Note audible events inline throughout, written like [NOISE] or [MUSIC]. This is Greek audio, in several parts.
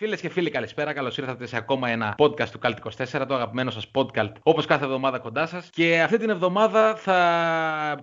Φίλες και φίλοι, καλησπέρα. Καλώς ήρθατε σε ακόμα ένα podcast του Cult 24, το αγαπημένο σας podcast, όπως κάθε εβδομάδα κοντά σας. Και αυτή την εβδομάδα θα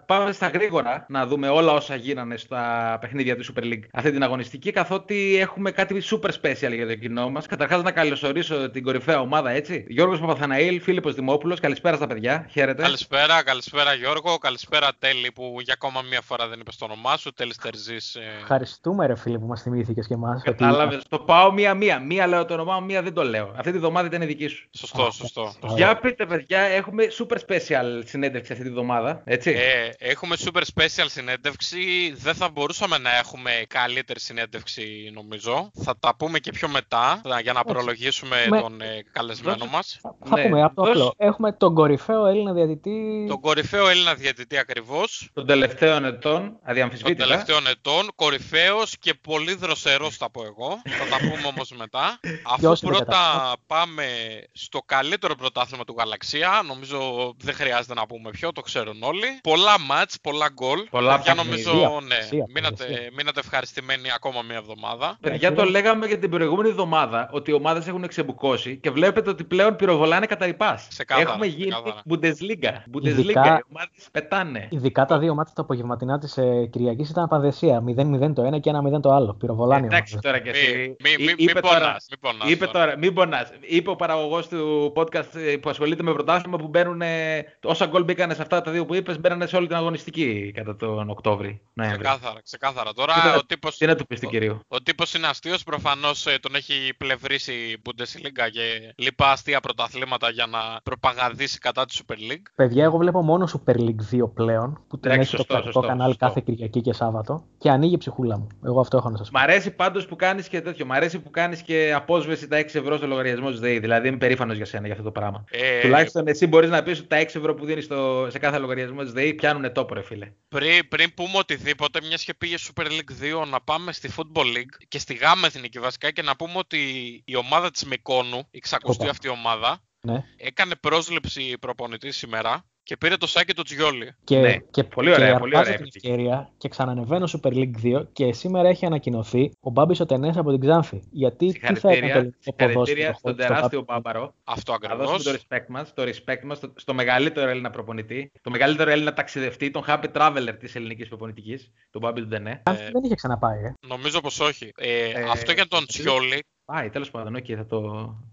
πάμε στα γρήγορα να δούμε όλα όσα γίνανε στα παιχνίδια του Super League αυτή την αγωνιστική, καθότι έχουμε κάτι super special για το κοινό μας. Καταρχάς, να καλωσορίσω την κορυφαία ομάδα, έτσι. Γιώργος Παπαθαναήλ, Φίλιππος Δημόπουλος. Καλησπέρα στα παιδιά. Χαίρετε. Καλησπέρα, καλησπέρα Γιώργο, καλησπέρα Τέλη που για ακόμα μία φορά δεν είπες το όνομά σου. Τέλης Τερζής. Ευχαριστούμε, ρε φίλε, που μας θυμήθηκες και εμάς. Κατάλαβες. Το πάω μία-μία. Μία λέω το όνομά μου, μία δεν το λέω. Αυτή τη βδομάδα ήταν η δική σου. Σωστό, σωστό. Για πείτε, παιδιά, έχουμε super special συνέντευξη αυτή τη βδομάδα. Έτσι. Ε, έχουμε super special συνέντευξη. Δεν θα μπορούσαμε να έχουμε καλύτερη συνέντευξη, νομίζω. Θα τα πούμε και πιο μετά για να προλογίσουμε Με- τον ε, καλεσμένο μας. Θα Ναι, πούμε από το δώσ' απλό. Έχουμε τον κορυφαίο Έλληνα διαιτητή. Τον κορυφαίο Έλληνα διαιτητή ακριβώς. Των τελευταίων ετών, Των αδιαμφισβήτητα. τελευταίων ετών, κορυφαίος και πολύ δροσερός, θα πω εγώ. θα τα πούμε όμως μετά. Αφού Ποιος είναι πρώτα καταρχάς; πάμε στο καλύτερο πρωτάθλημα του Γαλαξία, νομίζω δεν χρειάζεται να πούμε ποιο, το ξέρουν όλοι. Πολλά μάτς, πολλά γκολ. Πολλά Παιδιά, παιχνίδια. νομίζω, ναι, Αξία, μείνατε, αξία. μείνατε ευχαριστημένοι ακόμα μία εβδομάδα. Παιδιά, το λέγαμε και την προηγούμενη εβδομάδα ότι οι ομάδες έχουν ξεμπουκώσει και βλέπετε ότι πλέον πυροβολάνε κατά ρηπά. Ξεκάθαρα, Έχουμε γίνει ξεκάθαρα. Bundesliga. Bundesliga. Ειδικά- Οι ομάδες πετάνε. Ειδικά τα δύο μάτια τα απογευματινά της ε, Κυριακής ήταν πανδεσία. 0-0 το ένα και 1-0 το άλλο. Πυροβολάνει. Εντάξει τώρα και εσύ. Μη, μη, μη, Εί- μη είπε τώρα- πονάς, μη πονάς Είπε τώρα. τώρα, μην πονάς. Είπε ο παραγωγός του podcast ε, που ασχολείται με πρωτάθλημα που μπαίνουν. ε, Όσα γκολ μπήκανε σε αυτά τα δύο που είπες, μπαίνανε σε όλη την αγωνιστική κατά τον Οκτώβρη. Νοέμβρη. Ξεκάθαρα, ξεκάθαρα. Τώρα Τι να- ο τύπος, Τι να του πεις στην κυρίου. ο τύπος είναι αστείος, προφανώς ε, τον έχει πλευρίσει η Bundesliga και λοιπά αστεία πρωταθλήματα για να προπαγανδίσει κατά τη Super League. Παιδιά, εγώ βλέπω μόνο Super League 2 πλέον που την Εντάξει, έχει στο σωστό, κρατικό σωστό, κανάλι σωστό. κάθε Κυριακή και Σάββατο και ανοίγει η ψυχούλα μου. Εγώ αυτό έχω να σας Μ' πω. αρέσει πάντως που κάνεις και τέτοιο. Μ' αρέσει που κάνεις και απόσβεση τα 6 ευρώ στο λογαριασμό τη ΔΕΗ. Δηλαδή είμαι περήφανος για σένα για αυτό το πράγμα. Ε, Τουλάχιστον εσύ μπορείς να πεις ότι τα 6 ευρώ που δίνεις σε κάθε λογαριασμό της ΔΕΗ πιάνουν τόπο, ρε φίλε. Πριν, πριν πούμε οτιδήποτε, μιας και πήγε Super League 2, να πάμε στη Football League και στη ΓΑΜΑ Εθνική βασικά και να πούμε ότι η ομάδα της Μικόνου, η 600η Οπα. αυτή ομάδα, Ναι. έκανε πρόσληψη προπονητής σήμερα και πήρε το σάκι του Τζιόλι. Και, Ναι, και, πολύ ωραία, και πολύ αρπάζει ωραία την επιτυχία. ευκαιρία και ξανανεβαίνω Super League 2 και σήμερα έχει ανακοινωθεί ο Μπάμπης ο Τενές από την Ξάνθη. Γιατί τι θα έκανε το Συγχαρητήρια, ελληνικό συγχαρητήρια ποδόσφαιρο στον χωρίς τον τεράστιο Μπάμπη; Μπάμπαρο. Αυτό Να ακριβώς. δώσουμε το respect μας, το respect μας στο, στο μεγαλύτερο Έλληνα προπονητή, το μεγαλύτερο Έλληνα ταξιδευτή, τον happy traveler της ελληνικής προπονητικής, τον Μπάμπη του Ντενέ. Ξάνθη δεν είχε ξαναπάει, ε. Νομίζω πως όχι. Ε, Ε, αυτό για τον γιατί- Τσιόλι, Πάει, τέλος πάντων, okay, θα το...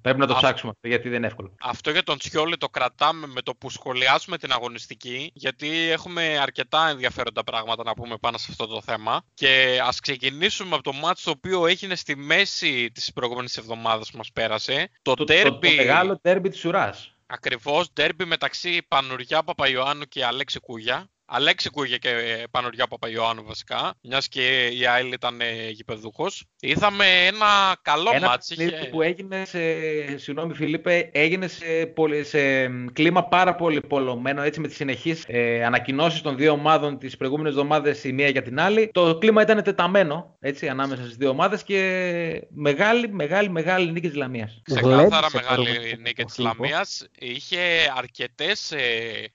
πρέπει να το Α- ψάξουμε αυτό γιατί δεν είναι εύκολο. αυτό για τον Τσιόλι το κρατάμε με το που σχολιάσουμε την αγωνιστική, γιατί έχουμε αρκετά ενδιαφέροντα πράγματα να πούμε πάνω σε αυτό το θέμα. Και ας ξεκινήσουμε από το μάτς το οποίο έγινε στη μέση της προηγούμενης εβδομάδας που μας πέρασε. Το, Το, το, derby, το μεγάλο τέρμπι της ουράς. ακριβώς, derby μεταξύ Πανουριά Παπαϊωάννου και Αλέξη Κούγια. Αλέξη Κούγια και ε, Πανουριά Παπαϊωάννου βασικά, μιας και η ΑΕΛ ήταν ε, γηπεδούχος. Είδαμε ένα καλό Ένα μάτς. παιχνίδι είχε- που έγινε σε, συγγνώμη Φιλίππε, έγινε σε, πολυ- σε μ, κλίμα πάρα πολύ πολλωμένο, έτσι με τις συνεχείς ε, ανακοινώσεις των δύο ομάδων τις προηγούμενες εβδομάδες η μία για την άλλη. Το κλίμα ήταν τεταμένο, έτσι, ανάμεσα στις δύο ομάδες και μεγάλη, μεγάλη, μεγάλη νίκη της Λαμίας. Ξεκάθαρα Γλέντισε μεγάλη προηγούμενο νίκη της Φιλίππο. Λαμίας. Είχε αρκετές ε,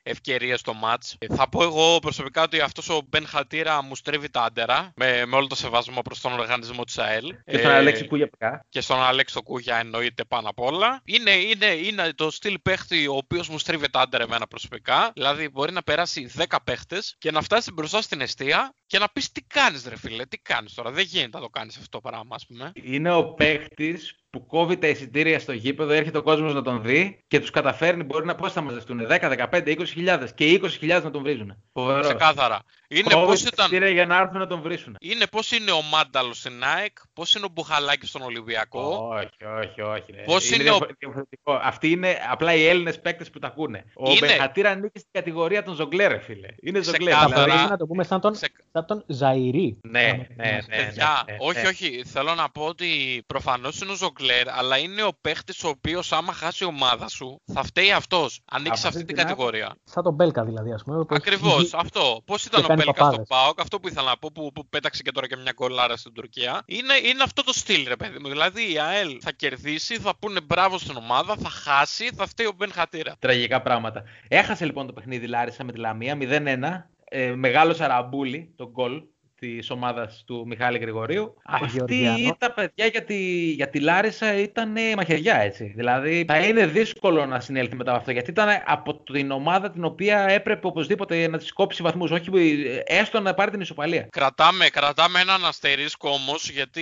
ευκαιρίες στο μάτς. Ε, Θα πω εγώ προσωπικά ότι αυτός ο Μπεν Χατήρα μου στρίβει τα άντερα με, με όλο το σεβασμό προς τον οργανισμό της ΑΕΛ. Και στον Ε, Αλέξη Κούγια Πεκά. και στον Αλέξο Κούγια εννοείται πάνω απ' όλα. Είναι, είναι, είναι το στυλ παίχτη ο οποίος μου στρίβει τα άντερα εμένα προσωπικά. Δηλαδή μπορεί να περάσει 10 παίχτες και να φτάσει μπροστά στην αιστεία και να πεις τι κάνεις, ρε φίλε, τι κάνεις τώρα. Δεν γίνεται να το κάνεις αυτό το πράγμα, ας πούμε. Είναι ο παίκτη που κόβει τα εισιτήρια στο γήπεδο, έρχεται ο κόσμος να τον δει και τους καταφέρνει. Μπορεί να πώς θα μαζευτούν 10, 15, 20 χιλιάδες και 20 να τον βρίζουν. Φοβερός. Ξεκάθαρα. Είναι Κόβει πώς τα ήταν. εισιτήρια για να έρθουν να τον βρίσουν. Είναι πώς είναι ο Μάνταλος στην ΑΕΚ, πώς είναι ο Μπουχαλάκης στον Ολυμπιακό. Όχι, όχι, όχι. ρε. Πώς είναι διαφο- ο- διαφορετικό. Αυτοί είναι απλά οι Έλληνες παίκτες που τα ακούνε. Ο Είναι. Μπεχατήρα ανήκει στην κατηγορία των ζογκλέρ, ρε φίλε. Είναι ζογκλέρ. Ξεκάθαρα. Δηλαδή, Δηλαδή, να το πούμε σαν τον, Ξε- σαν Θα τον Ζαϊρή. Ναι, ναι, ναι. ναι, Παιδιά, ναι, ναι, όχι, ναι. όχι. Θέλω να πω ότι προφανώς είναι ο Ζογκλέρ, αλλά είναι ο παίχτης ο οποίος, άμα χάσει η ομάδα σου, θα φταίει αυτός. Ανήκει σε αυτή αυτή την την κατηγορία. Σαν τον Μπέλκα δηλαδή, ας πούμε. που έχει Ακριβώς, βγει- αυτό. Πώς ήταν ο κάνει Μπέλκα στο παπάδες. Πάοκ, αυτό που ήθελα να πω, που, που πέταξε και τώρα και μια γκολάρα στην Τουρκία. Είναι, είναι αυτό το στυλ, ρε παιδί μου. Δηλαδή η ΑΕΛ θα κερδίσει, θα πούνε μπράβο στην ομάδα, θα χάσει, θα φταίει ο Μπεν Χατήρα. Τραγικά πράγματα. Έχασε λοιπόν το παιχνίδι η Λάρισα με τη Λαμία 0-1. Ε, μεγάλο σαραμπούλι το γκολ της ομάδας του Μιχάλη Γρηγορίου. Αυτή Γεωργιάνο. ήταν, παιδιά, για τη, για τη Λάρισα ήταν ε, μαχαιριά έτσι. Δηλαδή θα είναι δύσκολο να συνέλθει μετά από αυτό. Γιατί ήταν από την ομάδα την οποία έπρεπε οπωσδήποτε να της κόψει βαθμούς. Όχι ε, έστω να πάρει την ισοπαλία. Κρατάμε, κρατάμε έναν αστερίσκο όμως, γιατί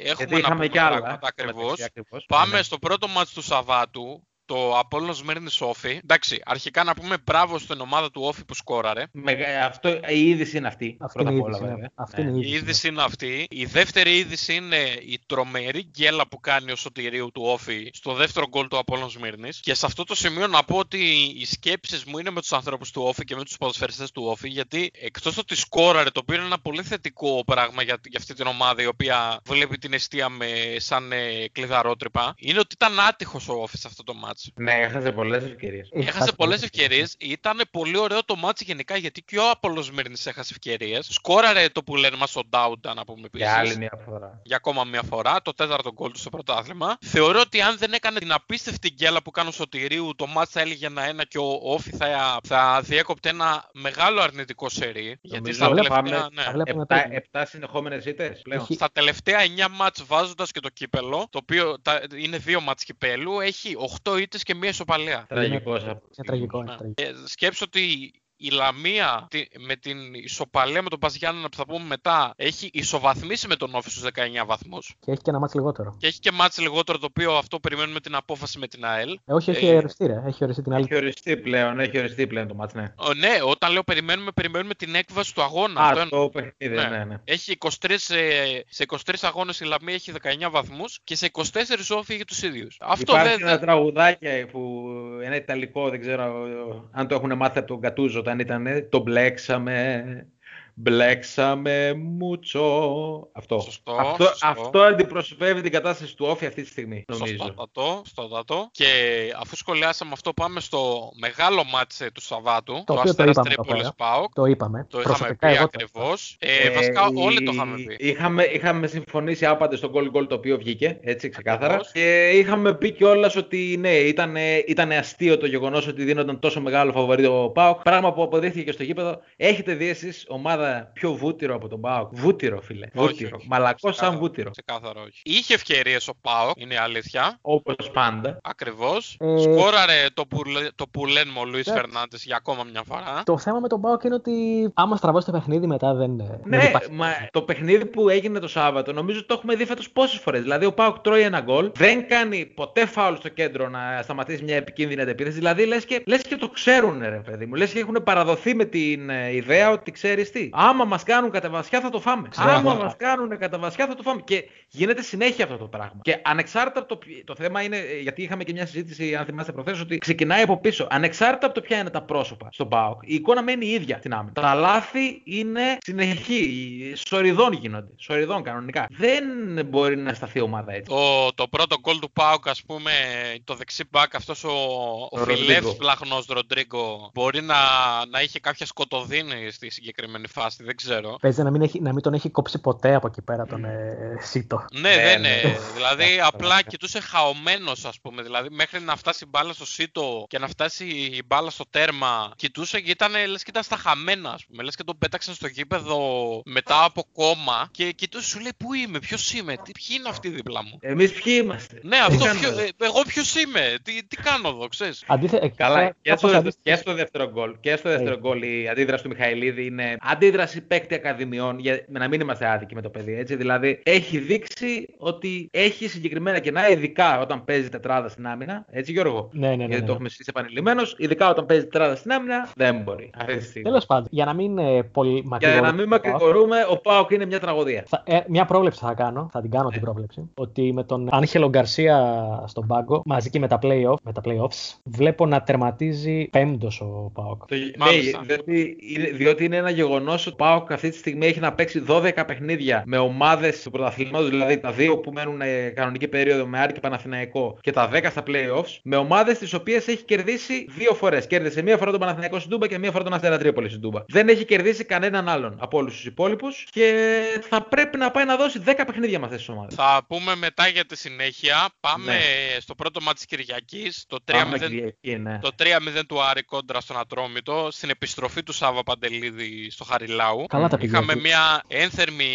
έχουμε Γιατί να είχαμε πούμε κι άλλα. πράγματα ακριβώς. μεταξύ ακριβώς. Πάμε Ναι. στο πρώτο μάτς του Σαββάτου, το Απόλλωνας Σμύρνης Όφη. Εντάξει, αρχικά να πούμε μπράβο στην ομάδα του Όφη που σκόραρε. Μεγα- αυτό, η είδηση είναι αυτή. Αυτή πρώτα είναι η απ' όλα, είδηση, ναι. βέβαια. Αυτή Ναι. είναι η Η είδηση. είδηση είναι αυτή. Η δεύτερη είδηση είναι η τρομερή γκέλα που κάνει ο Σωτηρίου του Όφη στο δεύτερο γκολ του Απόλλων Σμύρνης. Και σε αυτό το σημείο να πω ότι οι σκέψεις μου είναι με τους ανθρώπους του Όφη και με τους ποδοσφαιριστές του Όφη γιατί εκτός ότι σκόραρε το οποίο είναι ένα πολύ θετικό πράγμα για, για αυτή την ομάδα η οποία βλέπει την αιστεία με σαν ε, κλειδαρότρυπα είναι ότι ήταν άτυχος ο Όφης σε αυτό το μάτς. Ναι, έχασε πολλές ευκαιρίες. Έχει Έχασε χάσει πολλές πολλές ευκαιρίες. Ήταν πολύ ωραίο το μάτσο γενικά γιατί και ο Απόλλωνας Σμύρνης έχασε ευκαιρίες. Σκόραρε το που λένε μας ο Ντάουντα να πούμε επίσης. Για άλλη μια φορά. Για ακόμα μια φορά, το τέταρτο γκολ του στο πρωτάθλημα. Θεωρώ ότι αν δεν έκανε την απίστευτη γκέλα που κάνει ο Σωτηρίου, το μάτς θα έλεγε ένα-ένα και ο Όφη θα, θα διέκοπτε ένα μεγάλο αρνητικό σερί. Γιατί Νομίζω στα ότι τελευταία, πάμε- ναι, τα βλέπουμε Επτά, τώρα. επτά συνεχόμενες ήττες πλέον. Έχει- στα τελευταία 9 μάτς βάζοντας και το κύπελο, το οποίο τα, είναι δύο μάτς κυπέλου, έχει 8 ήττες και μία ισοπαλία. Τραγικό αυτό. Είναι τραγικό. είναι Ναι. τραγικό. Ε, σκέψου ότι η Λαμία τη- με την ισοπαλία με τον Παζιάννα που θα πούμε μετά έχει ισοβαθμίσει με τον Όφη στους 19 βαθμούς. Και έχει και ένα μάτσο λιγότερο. Και έχει και μάτς λιγότερο το οποίο αυτό περιμένουμε την απόφαση με την ΑΕΛ. Ε, όχι, έχει Ε, οριστεί, ρε. Έχει οριστεί την άλλη. Έχει οριστεί πλέον, έχει οριστεί πλέον το μάτς, ναι. Ο, ναι, όταν λέω περιμένουμε, περιμένουμε την έκβαση του αγώνα. Α, Αυτό είναι- το παιχνίδι, Ναι. ναι, ναι. Έχει 23, ε, σε 23 αγώνες η Λαμία έχει 19 βαθμούς και σε 24 Όφη έχει τους ίδιους. Αυτό Υπάρχει δεν... ένα δεν- τραγουδάκι που ένα ιταλικό, δεν ξέρω αν το έχουν μάθει από τον Κατούζο όταν ήταν. Το μπλέξαμε, μπλέξαμε μουτσο. Αυτό. Σωστό, αυτό, σωστό. αυτό αντιπροσωπεύει την κατάσταση του Όφη αυτή τη στιγμή, νομίζω. Σωστότατο, σωστότατο. Και αφού σχολιάσαμε αυτό, πάμε στο μεγάλο μάτσε του Σαββάτου. Το οποίο το Αστέρας είπαμε εδώ Τρίπολης πέρα. ΠΑΟΚ. Το είπαμε. Το είχαμε Προσωπικά πει εγώ το ακριβώς. Ε, βασικά, όλοι το είχαμε πει. Είχαμε, είχαμε συμφωνήσει άπαντε στο goal goal το οποίο βγήκε, έτσι ξεκάθαρα. Ακριβώς. Και είχαμε πει κιόλας ότι ναι, ήταν, ήταν αστείο το γεγονός ότι δίνονταν τόσο μεγάλο φαβορή ο Πάοκ. Πράγμα που αποδείχθηκε και στο γήπεδο. Έχετε δει εσείς ομάδα πιο βούτυρο από τον Πάοκ. Βούτυρο, φίλε. Όχι, Βούτυρο. όχι. Μαλακός σαν Ξεκάθαρο, βούτυρο. Ξεκάθαρο, όχι. Είχε ευκαιρίες ο ΠΑΟΚ, είναι η αλήθεια. Όπως πάντα. Ακριβώς. Ε, Σκόραρε το που, λέ- το που λένε ο Λουίς Εντάξει. Φερνάντες για ακόμα μια φορά. Το θέμα με τον Πάοκ είναι ότι άμα στραβώσει το παιχνίδι μετά δεν. δεν Ναι, υπάρχει. μα το παιχνίδι που έγινε το Σάββατο νομίζω ότι το έχουμε δει φέτος πόσες φορές. Δηλαδή, ο Πάουκ τρώει ένα γκολ, δεν κάνει ποτέ φάουλ στο κέντρο να σταματήσει μια επικίνδυνη αντεπίθεση. Δηλαδή, λες και, λες και το ξέρουν, ρε παιδί μου. Λες και έχουν παραδοθεί με την ε, ιδέα ότι ξέρεις τι. Άμα μας κάνουν κατά βασιά θα το φάμε. Άμα μας κάνουν κατά βασιά θα το φάμε. Και γίνεται συνέχεια αυτό το πράγμα. Και ανεξάρτητα από το. ποιο- Το θέμα είναι, ε, γιατί είχαμε και μια συζήτηση, αν θυμάστε προχθές, ότι ξεκινάει από πίσω. Ανεξάρτητα από το ποια είναι τα πρόσωπα στον Πάοκ, η εικόνα μένει η ίδια στην άμυνα. Τα λάθη είναι συνεχή. Σοριδών γίνονται. Σοριδών κανονικά. Δεν μπορεί να σταθεί η ομάδα έτσι. Το, το πρώτο γκολ του Πάουκ, ας πούμε, το δεξί μπακ, αυτός ο, ο Ο φιλεύσπλαχνο Ροντρίγκο, μπορεί να, να είχε κάποια σκοτωδίνη στη συγκεκριμένη φάση, δεν ξέρω. Παίζει να μην, έχει, να μην τον έχει κόψει ποτέ από εκεί πέρα τον ε, Σίτο. Ναι, Ναι, δεν ναι. είναι. δηλαδή, Αυτό, απλά αυτό. κοιτούσε χαωμένος, ας πούμε. Δηλαδή, μέχρι να φτάσει η μπάλα στο σίτο και να φτάσει η μπάλα στο τέρμα, κοιτούσε και ήταν λες και ήταν στα χαμένα, ας πούμε. Λες και τον πέταξαν στο γήπεδο μετά από κόμμα και κοιτούσε, σου λέει Πού είμαι, ποιος είμαι, τι, ποιοι είναι αυτοί δίπλα μου; Εμείς ποιοι είμαστε; Ναι, Τι αυτό κάνουμε ποιο, εδώ; ε, εγώ ποιος είμαι, τι, τι κάνω εδώ, ξέρεις. Αντίθετα, Καλά, και κάπως στο, αντίστοιχα- και στο δεύτερο γκολ. Και στο δεύτερο γκολ η αντίδραση του Μιχαηλίδη είναι αντίδραση παίκτη ακαδημιών. Για να μην είμαστε άδικοι με το παιδί, έτσι. Δηλαδή έχει δείξει ότι έχει συγκεκριμένα κενά, ειδικά όταν παίζει τετράδα στην άμυνα. Έτσι, Γιώργο; Ναι, ναι, ναι. Γιατί ναι. το έχουμε συζητήσει επανειλημμένως. Ειδικά όταν παίζει τετράδα στην άμυνα, δεν μπορεί. Αυτή τη στιγμή. Τέλος πάντων, για να μην ε, πολύ Για μακρηγορούμε. να μην μακρηγορούμε, ο Πάοκ είναι μια τραγωδία. Θα, ε, μια πρόβλεψη θα κάνω, θα την κάνω την πρόβλεψη. Ότι με τον Άγχελο Γκαρσία στον πάγκο, μαζί και με τα, play-off, με τα playoffs, βλέπω να τερματίζει πέμπτος ο Πάοκ. Το, Μάλιστα. ναι, διότι, είναι, διότι είναι ένα γεγονός ο Πάοκ αυτή τη στιγμή έχει να παίξει 12 παιχνίδια με ομάδες του πρωταθλήματος, δηλαδή τα δύο που μένουν ε, κανονική περίοδο με Άρη και Παναθηναϊκό και τα 10 στα playoffs, με ομάδες τις οποίες έχει κερδίσει δύο φορές. Κέρδισε μία φορά τον Παναθηναϊκό στην Τούμπα και μία φορά τον Αστέρα Τρίπολη στην Τούμπα. Δεν έχει κερδίσει κανέναν άλλον από όλους τους υπόλοιπους και θα πρέπει να πάει να δώσει 10 παιχνίδια με αυτές τις ομάδες. Θα πούμε μετά για τη συνέχεια. Πάμε Ναι. στο πρώτο μάτι της Κυριακής. Το 3-0 Πάμε Κυριακή, ναι. το 3-0 του Άρη κόντρα στον Ατρόμητο, στην επιστροφή του Σάβα Παντελίδη στο Χαριλάου. Καλά τα πήγε. Είχαμε μια ένθερμη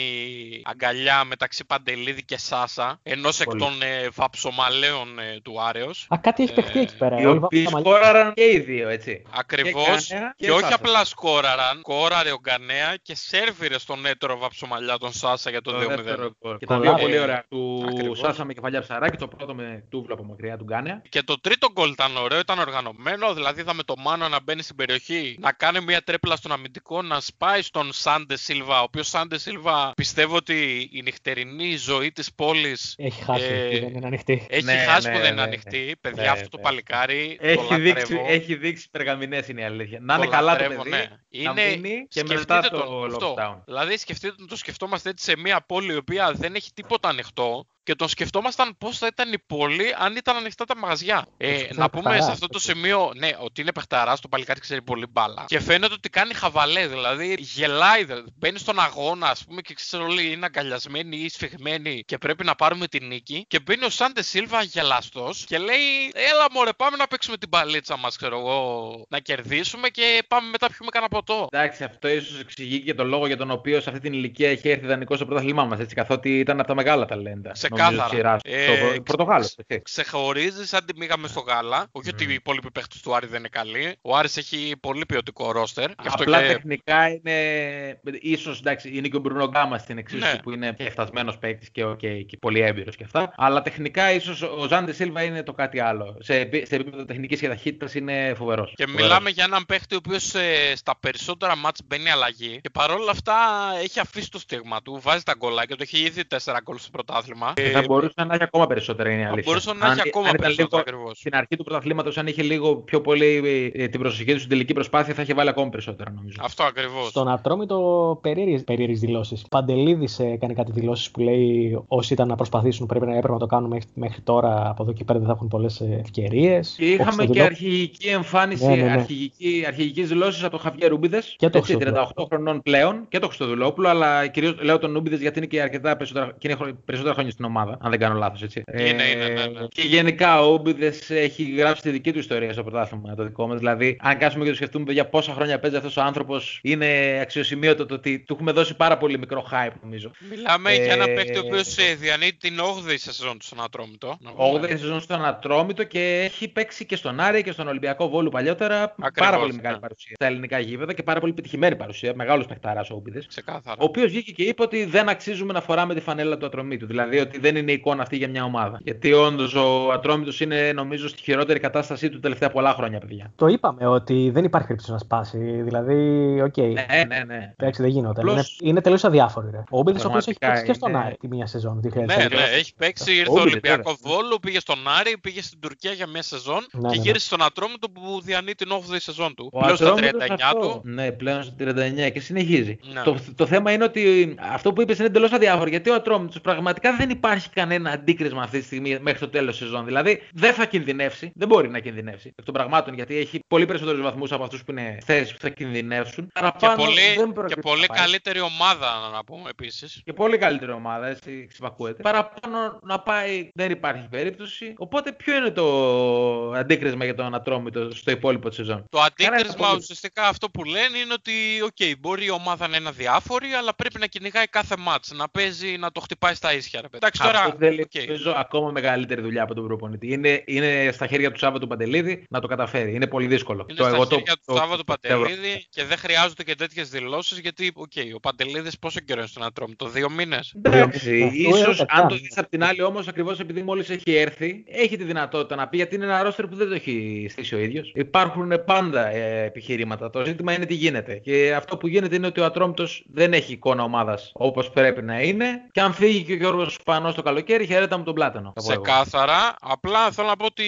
αγκαλιά μεταξύ Παντελίδη και Σάσα, ενός εκ Πολύ. των ε, βαψομαλαίων ε, του Άρεος. Α, κάτι έχει παιχτεί Ε, εκεί πέρα. Οι όλοι οποίοι βάζουν τα μαλλιά. σκόραραν και οι δύο, έτσι. Ακριβώς. Και Και, Γκανέα και όχι Σάσα. απλά σκόραραν, σκόραρε ο Γκανέα και σέρβιρε στον έτερο βαψομαλιά τον Σάσα για το, Το 2-0. δεύτερο γκολ. Και τα Πολλά. δύο πολύ Ε, ωραία. Του ακριβώς. Σάσα με κεφαλιά ψαράκι, το πρώτο με τούβλο από μακριά του Γκάνεα. Και το τρίτο γκολ ήταν ωραίο, ήταν οργανωμένο. Δηλαδή είδαμε το Μάνο να μπαίνει στην περιοχή, να κάνει μια τρέπλα στον αμυντικό, να σπάει στον Σάντε Σίλβα. Ο οποίος Σάντε Σίλβα πιστεύω ότι η νυχτερινή ζωή της πόλης Έχει χάσει. Ε, που δεν είναι ανοιχτή. έχει Ναι, χάσει ναι, που δεν είναι ναι, ανοιχτή. Παιδιά, Ναι, αυτό το ναι. παλικάρι. το Έχει δείξει, λατρεύω. έχει δείξει περγαμηνές είναι η αλήθεια. Να Το είναι καλά το λατρεύω, παιδί, ναι. να Είναι- μείνει και σκεφτείτε μετά το τον- αυτό. lockdown. Δηλαδή, σκεφτείτε το σκεφτόμαστε έτσι σε μια πόλη η οποία δεν έχει τίποτα ανοιχτό και τον σκεφτόμασταν πώς θα ήταν η πόλη αν ήταν ανοιχτά τα μαγαζιά. Ε, σαν να πούμε παιχταράς, σε αυτό το έτσι. σημείο, ναι, ότι είναι παιχταράς, το παλικάρι ξέρει πολύ μπάλα. Και φαίνεται ότι κάνει χαβαλέ, δηλαδή γελάει. δηλαδή. Μπαίνει στον αγώνα, ας πούμε, και ξέρεις όλοι είναι αγκαλιασμένοι ή σφιγμένοι και πρέπει να πάρουμε τη νίκη. Και μπαίνει ο Σάντε Σίλβα γελαστός και λέει: Έλα, μωρέ, πάμε να παίξουμε την παλίτσα μας, ξέρω εγώ, να κερδίσουμε και πάμε μετά πιούμε κανένα ποτό. Εντάξει, αυτό ίσως εξηγεί και τον λόγο για τον οποίο σε αυτή την ηλικία έχει έρθει ιδανικός στο πρωτάθλημά μας. Καθότι ήταν από τα μεγάλα ταλέντα. Ξεκάθαρα. νομίζω, της σειράς. Ε, Το ξε- Πορτογάλος. ξε- Ξεχωρίζεις σαν τη μίγαμε στο γάλα. Όχι ότι οι υπόλοιποι παίχτες του Άρη δεν είναι καλοί. Ο Άρης έχει πολύ ποιοτικό ρόστερ. Γι' αυτό Απλά και τεχνικά είναι. ίσως εντάξει, είναι και ο Μπρουνο Γκάμα στην εξίσου Ναι. που είναι και φτασμένος παίκτης και, και, και πολύ έμπειρος και αυτά. Αλλά τεχνικά ίσως ο Ζάντε Σίλβα είναι το κάτι άλλο. Σε, επί- σε επίπεδο τεχνικής και ταχύτητας είναι φοβερός. Και μιλάμε για έναν παίχτη ο οποίος στα περισσότερα μάτς μπαίνει αλλαγή και παρόλα αυτά έχει αφήσει το στίγμα του. Βάζει τα γκολάκια του. Έχει ήδη 4 γκολ στο πρωτάθλημα. Και θα μπορούσε να έχει ακόμα περισσότερα, είναι η θα αλήθεια. μπορούσε να Αν- έχει ακόμα αν ήταν περισσότερα λίγο ακριβώς. Στην αρχή του πρωταθλήματος, αν είχε λίγο πιο πολύ ε, την προσοχή του στην τελική προσπάθεια, θα είχε βάλει ακόμα περισσότερα νομίζω. Αυτό ακριβώς. Στον Ατρόμητο περίεργες δηλώσεις. Παντελίδης έκανε κάτι δηλώσεις που λέει όσοι ήταν να προσπαθήσουν πρέπει να έπρεπε να το κάνουν μέχρι, μέχρι τώρα. Από εδώ και πέρα δεν θα έχουν πολλές ευκαιρίες. Και είχαμε και αρχηγική εμφάνιση, Ναι, ναι, ναι. αρχηγική, αρχηγικές δηλώσεις από τον Χαβιέ Ρούμπιδες. Και το 38 Χριστοδουλόπουλο. χρονών πλέον και το Χριστοδουλόπουλο, αλλά κυρίως λέω τον Ρούμπιδες γιατί είναι και αρκετά περισσότερα, και είναι χρο- περισσότερα χρόνια στην ομάδα, αν δεν κάνω λάθος. Είναι, είναι, ναι, ναι. Και γενικά ο Ρούμπιδε έχει γράψει τη δική του ιστορία στο πρωτάθλημα το δικό μας. Δηλαδή, αν κάτσουμε και το σκεφτούμε για πόσα χρόνια παίζει αυτός ο άνθρωπος, είναι αξιοσημείωτο το ότι του έχουμε δώσει πάρα πολύ μικρό hype, νομίζω. Μιλάμε Ε, για έναν παίχτη ο οποίος διανύει την 8η σεζόν του στον Ατρόμητο. Να πούμε. 8η σεζόν στον Ατρόμητο και έχει παίξει και στον Άρη και στον Ολυμπιακό Βόλου παλιότερα. πάρα Ακριβώς, πολύ μεγάλη ναι. παρουσία στα ελληνικά γήπεδα και πάρα πολύ πετυχημένη παρουσία. Μεγάλος παιχταράς ο Ουμπίδες. Ξεκάθαρα. Ο οποίος βγήκε και είπε ότι δεν αξίζουμε να φοράμε τη φανέλα του Ατρομήτου. Δηλαδή ότι δεν είναι η εικόνα αυτή για μια ομάδα. Γιατί όντως ο Ατρόμητος είναι νομίζω στη χειρότερη κατάστασή του τελευταία πολλά χρόνια, παιδιά. Το είπαμε ότι δεν υπάρχει περίπτωση να σπάσει. Δηλαδή, οκ. Ναι, ναι, ναι. Εντάξει, δεν γίνονται. Απλώς- Είναι, είναι τελείως αδιάφοροι. Ρε. Ο Ουμπίδες, ο οποίος έχει Πραγματικά παίξει και στον είναι- Άρη τη μία σεζόν. 2004. Ναι, ναι, έχει παίξει, ήρθε Ουμπίδες, Ολυμπιακό τώρα. Βόλο, πήγε στον Άρη, πήγε στην Τουρκία για μια σεζόν Ναι, και ναι, γύρισε στον Ατρόμητο που διανύει την 8η σεζόν του. Ο Πλέον στα Ατρόμητος 39 αυτό- του. Ναι, πλέον στα 39 και συνεχίζει. Ναι. Το, το θέμα είναι ότι αυτό που είπες είναι εντελώς αδιάφορο. Γιατί ο Ατρόμητος πραγματικά δεν υπάρχει κανένα αντίκρισμα αυτή τη στιγμή μέχρι το τέλος της σεζόν. Δηλαδή δεν θα κινδυνεύσει, δεν μπορεί να κινδυνεύσει εκ των πραγμάτων γιατί έχει πολύ περισσότερους βαθμούς από αυτούς που είναι θέσει που θα κινδυνεύσουν. Και Παραπάνω πολύ, δεν και πρόκειται πολύ να πάει. καλύτερη ομάδα, να πούμε επίσης. Και πολύ καλύτερη ομάδα, έτσι εξυπακούεται. Παραπάνω να πάει δεν υπάρχει περίπτωση. Οπότε ποιο είναι το αντίκρισμα για τον Ατρόμητο στο υπόλοιπο της σεζόν; Το αντίκρισμα απολύτως. ουσιαστικά αυτό που λένε είναι ότι, οκ, μπορεί η ομάδα να είναι αδιάφορη, αλλά πρέπει να κυνηγάει κάθε μάτς, να παίζει, να το χτυπάει στα ίσια. Ρε. παιδί. Εντάξει, τώρα. Αυτό θέλει οκ. νομίζω, ακόμα μεγαλύτερη δουλειά από τον προπονητή. Είναι, είναι στα χέρια του Σάββα του Παντελίδη να το καταφέρει. Είναι πολύ δύσκολο. Είναι στα χέρια του Σάββα το πιστεύω. Παντελίδη και δεν χρειάζονται και τέτοιες δηλώσεις γιατί, οκ, ο Παντελίδη πόσο καιρό είναι στον Ατρόμητο, δύο μήνες; Εντάξει, Αυτό ίσως είναι αν το πετάμε. δεις απ' την άλλη όμως, ακριβώς επειδή μόλις έχει έρθει, έχει τη δυνατότητα να πει γιατί είναι ένα ρόστερ που δεν το έχει στήσει ο ίδιος. Υπάρχουν πάντα ε, επιχειρήματα. Το ζήτημα είναι τι γίνεται. Και αυτό που γίνεται είναι ότι ο Ατρόμητος δεν έχει εικόνα ομάδας όπως πρέπει να είναι. Και αν φύγει και ο Γιώργος Σπανός του χρόνου το καλοκαίρι, χαιρέτα μου τον πλάτανο. θα πω εγώ. Ξεκάθαρα. Απλά θέλω να πω ότι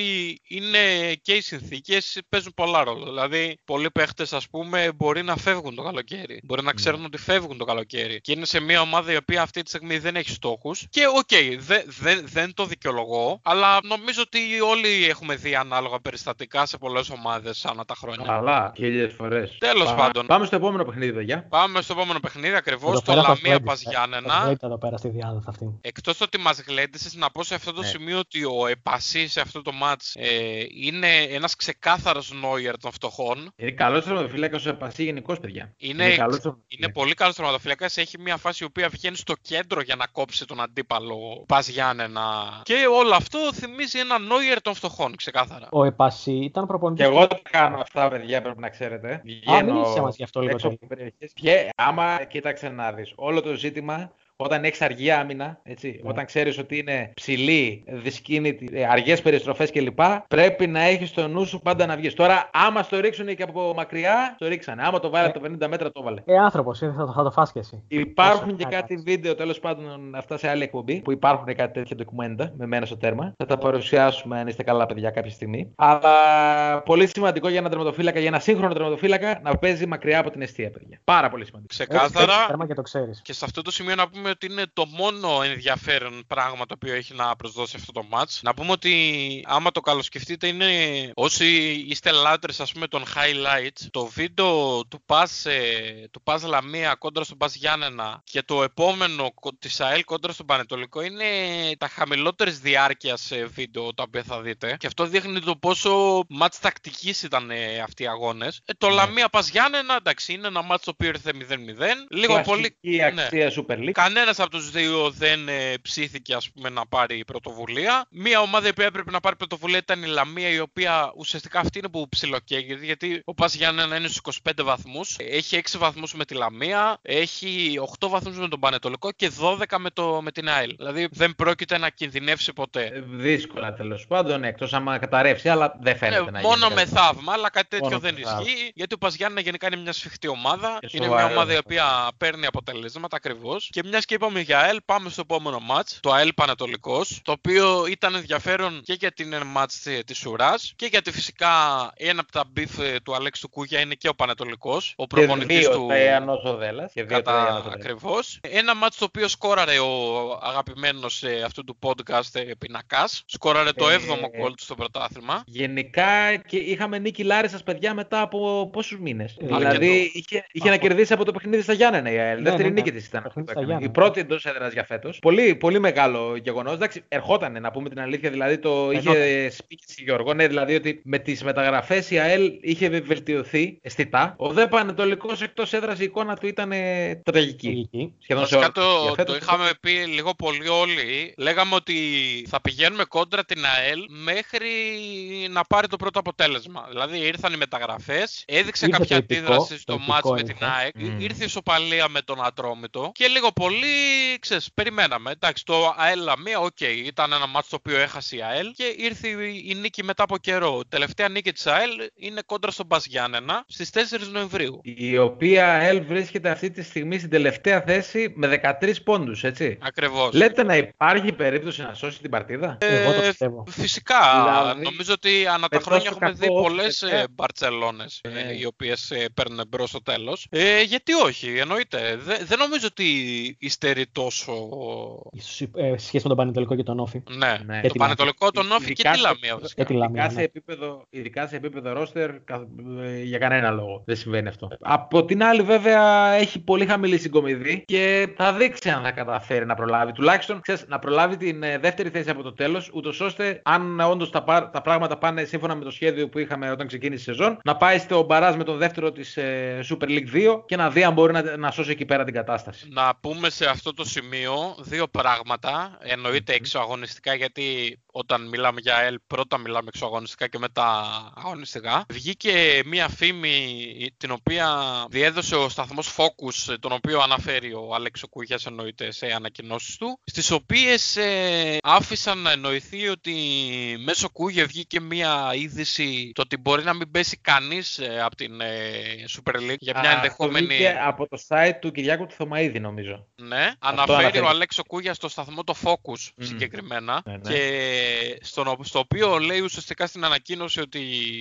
είναι και οι συνθήκες παίζουν πολλά ρόλο. Δηλαδή, πολλοί παίχτες, ας πούμε, μπορεί να φεύγουν το καλοκαίρι. Μπορεί Ναι. να ξέρουν ότι φεύγουν το καλοκαίρι. Και είναι σε μια ομάδα η οποία αυτή τη στιγμή δεν έχει στόχους. Και οκ, δε- δε- δεν το δικαιολογώ. Αλλά νομίζω ότι όλοι έχουμε δει ανάλογα περιστατικά σε πολλές ομάδες ανά τα χρόνια. Καλά, χίλιες φορές. Τέλος πάντων. Πάμε στο επόμενο παιχνίδι, παιδιά. Πάμε στο επόμενο παιχνίδι ακριβώς. Εδώ Το πέρα θα Λαμία σβέντησε. Πα Θα Γιάννενα. σβέντησε εδώ πέρα στη διάδα αυτή. Εκτός ότι μας γλέντισε, να πω σε αυτό το Ναι. σημείο ότι ο Επασί σε αυτό το match ε, είναι ένας ξεκάθαρος νόιερ των φτωχών. Είναι καλός τερματοφύλακα ο Επασί γενικώς, παιδιά. Είναι, καλός είναι τερματοφύλακας. πολύ καλός τερματοφύλακα. Έχει μια φάση η οποία βγαίνει στο κέντρο για να κόψει τον αντίπαλο Πα Γιάννενα. Και όλο αυτό θυμίζει ένα νόιερ των φτωχών, ξεκάθαρα. Ο Επασί ήταν προπονητής. Και εγώ τα κάνω αυτά, παιδιά, πρέπει να ξέρετε. μην είσαι μας γι' αυτό λίγο έξω τέλει. από περιοχές. Και άμα, κοίταξε να δεις, όλο το ζήτημα όταν έχεις αργή άμυνα, έτσι, Ναι. όταν ξέρεις ότι είναι ψηλή, δυσκίνητη, αργές περιστροφές κλπ., πρέπει να έχεις στο νου σου πάντα να βγεις. Τώρα, άμα στο ρίξουν και από μακριά, το ρίξανε. Άμα το βάλε από το 50 μέτρα, το βάλε. Ε, άνθρωπος, θα, το- θα το φας και εσύ. Υπάρχουν Όσο και να κάτι κάτσεις. βίντεο τέλος πάντων αυτά σε άλλη εκπομπή που υπάρχουν κάτι τέτοια ντοκουμέντα με μένα στο τέρμα. Θα τα παρουσιάσουμε αν είστε καλά, παιδιά, κάποια στιγμή. Αλλά πολύ σημαντικό για ένα τερματοφύλακα, για ένα σύγχρονο τερματοφύλακα να παίζει μακριά από την αιστεία, παιδιά. Πάρα πολύ σημαντικό. Ξεκάθαρα. Τέρμα και το ξέρεις. Και σε αυτό το σημείο να πούμε ότι είναι το μόνο ενδιαφέρον πράγμα το οποίο έχει να προσδώσει αυτό το match. Να πούμε ότι άμα το καλοσκεφτείτε είναι όσοι είστε λάτρες ας πούμε των highlights το βίντεο του Πας, ε, του Πας Λαμία κόντρα στον Πας Γιάννενα και το επόμενο κο- της ΑΕΛ κόντρα στον Πανετολικό είναι τα χαμηλότερες διάρκειας ε, βίντεο τα οποία θα δείτε και αυτό δείχνει το πόσο match τακτικής ήταν ε, αυτοί οι αγώνες. Ε, το Λαμία Πας Γιάννενα εντάξει είναι ένα match το οποίο ήρθε 0-0 λίγο πολύ Κλασική ναι. αξία Super League. Κανένας από τους δύο δεν ε, ψήθηκε ας πούμε, να πάρει πρωτοβουλία. Μία ομάδα η οποία έπρεπε να πάρει πρωτοβουλία ήταν η Λαμία, η οποία ουσιαστικά αυτή είναι που ψιλοκαίγεται, γιατί ο Πας Γιάννενα είναι στους 25 βαθμούς, έχει 6 βαθμούς με τη Λαμία, έχει 8 βαθμούς με τον Πανετολικό και 12 με, το, με την ΑΕΛ. Δηλαδή δεν πρόκειται να κινδυνεύσει ποτέ. Ε, Δύσκολα τέλος πάντων, εκτός άμα καταρρεύσει, αλλά δεν φαίνεται Ε, να μόνο γίνει με κάτι. θαύμα, αλλά κάτι τέτοιο Μόνο δεν με θαύμα. ισχύει. Γιατί ο Παζιάννα γενικά είναι μια σφιχτή ομάδα. Και είναι μια σοβαρός. ομάδα η οποία παίρνει αποτελέσματα ακριβώς. Και μια και είπαμε για ΑΕΛ, πάμε στο επόμενο match. Το ΑΕΛ Πανατολικός. Το οποίο ήταν ενδιαφέρον και για την match τη Ουράς και γιατί φυσικά ένα από τα μπιφ ε, του Αλέξη του Κούγια είναι και ο Πανατολικός. Ο Και προπονητή δύο του. τα Ιαννός ο Δέλλας, και δύο τα Κατά Ιαννός ο Δέλλας. ακριβώς. Ένα μάτς το οποίο σκόραρε ο αγαπημένος αυτού του podcast ε, Πινακάς. Σκόραρε το Ε, 7ο γκολ του στο πρωτάθλημα. Γενικά και είχαμε νίκη Λάρισας, παιδιά, μετά από πόσους μήνες. Ε, δηλαδή αρκετό. είχε, είχε να κερδίσει από το παιχνίδι στα Γιάννενα η ΑΕΛ. Ναι, Δεύτερη ναι, ναι. νίκη της ήταν. Αυτή Παιχνίδι που στα έκανε. Γιάννενα. Η πρώτη εντός έδρας για φέτος. Πολύ, πολύ μεγάλο γεγονός. Εντάξει, ερχόταν να πούμε την αλήθεια. Δηλαδή το είχε σπίξει Γιώργο. Ναι, δηλαδή ότι με τις μεταγραφές η ΑΕΛ είχε βελτιωθεί αισθητά. Ο ΔΕ Πανετολικός εκτός έδρας η εικόνα του ήταν ε, τραγική. Εκεί. Σχεδόν σε Βασικά όλο. Για το, φέτος το είχαμε πει λίγο πολύ όλοι. Λέγαμε ότι θα πηγαίνουμε κόντρα την ΑΕΛ μέχρι να πάρει το πρώτο αποτέλεσμα. Δηλαδή ήρθαν οι μεταγραφές, έδειξε Ήρθε κάποια το υπηκό, αντίδραση στο το μάτς υπηκό με την ήρθε. ΑΕΚ. Μμμ. Ήρθε η ισοπαλία με τον Ατρόμητο και λίγο πολύ, ξέρεις, περιμέναμε. Εντάξει, το ΑΕΛ Λαμία, οκ, ήταν ένα μάτς το οποίο έχασε η ΑΕΛ και ήρθε η, η νίκη μετά από καιρό. Η τελευταία νίκη της ΑΕΛ είναι κόντρα στον ΠΑΣ Γιάννενα στις 4 Νοεμβρίου. Η οποία ΑΕΛ βρίσκεται αυτή τη στιγμή στην τελευταία θέση με 13 πόντους, έτσι. Ακριβώς. Λέτε να υπάρχει περίπτωση να σώσει την παρτίδα; Εγώ το Ε, πιστεύω. Φυσικά. Δηλαδή, νομίζω ότι ανά τα με χρόνια τόσο έχουμε δει κακό πολλές ε, Μπαρτσελόνε ε. οι οποίες παίρνουν μπρος στο τέλος. Ε, γιατί όχι, εννοείται. Δε- δεν νομίζω ότι υστερεί τόσο. Ίσως, ε, σχέση με τον Πανετολικό και τον Όφη. Ναι, Ναι. Και το τη Πανετολικό, τον Όφη και Ειδικά τη σε- Λαμία βασικά. Και τη Λαμία, Ειδικά σε ναι. επίπεδο, ειδικά σε επίπεδο ρόστερ κα- ε, για κανένα λόγο. Δεν συμβαίνει αυτό. Από την άλλη, βέβαια, έχει πολύ χαμηλή συγκομιδή και θα δείξει αν θα καταφέρει να προλάβει. Τουλάχιστον ξέρεις, να προλάβει την ε, δεύτερη θέση από το τέλος, ούτως ώστε αν όντως τα, πα- τα πράγματα πάνε σύμφωνα με το σχέδιο που είχαμε όταν ξεκίνησε η σεζόν, να πάει στο μπαράζ με τον δεύτερο της Super League 2 και να δει αν μπορεί να, να σώσει εκεί πέρα την κατάσταση. Να πούμε σε αυτό το σημείο δύο πράγματα. Εννοείται εξωαγωνιστικά γιατί όταν μιλάμε για ΑΕΛ, πρώτα μιλάμε εξωαγωνιστικά και μετά αγωνιστικά. Βγήκε μία φήμη την οποία διέδωσε ο σταθμός Focus, τον οποίο αναφέρει ο Αλέξο Κούγια εννοείται σε ανακοινώσεις του, στις οποίες ε, άφησαν να εννοηθεί ότι μέσω Κούγια βγήκε μία είδηση το ότι μπορεί να μην πέσει κανείς ε, από την ε, Super League για μια Α, ενδεχόμενη. το βγήκε από το site του Κυριάκου του Θωμαίδη, νομίζω. Ναι, αναφέρει, αναφέρει. ο Αλέξο Κούγια στο σταθμό το Focus Μμμ. συγκεκριμένα. Ναι, ναι. Και στο, στο οποίο λέει ουσιαστικά στην ανακοίνωση ότι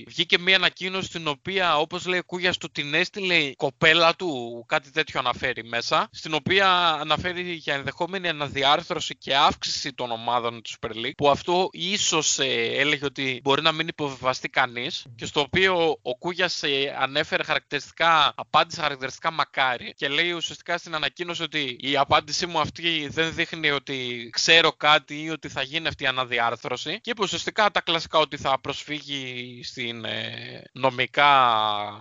βγήκε μια ανακοίνωση στην οποία, όπως λέει ο Κούγιας του, την έστειλε η κοπέλα του, κάτι τέτοιο αναφέρει μέσα. Στην οποία αναφέρει για ενδεχόμενη αναδιάρθρωση και αύξηση των ομάδων του Super League. Που αυτό ίσως έλεγε ότι μπορεί να μην υποβιβαστεί κανείς. Και στο οποίο ο Κούγιας ανέφερε χαρακτηριστικά, απάντησε χαρακτηριστικά μακάρι. Και λέει ουσιαστικά στην ανακοίνωση ότι η απάντησή μου αυτή δεν δείχνει ότι ξέρω κάτι ή ότι θα γίνει αυτή η αναδιάρθρωση. Και είπε ουσιαστικά τα κλασικά ότι θα προσφύγει στην ε, νομικά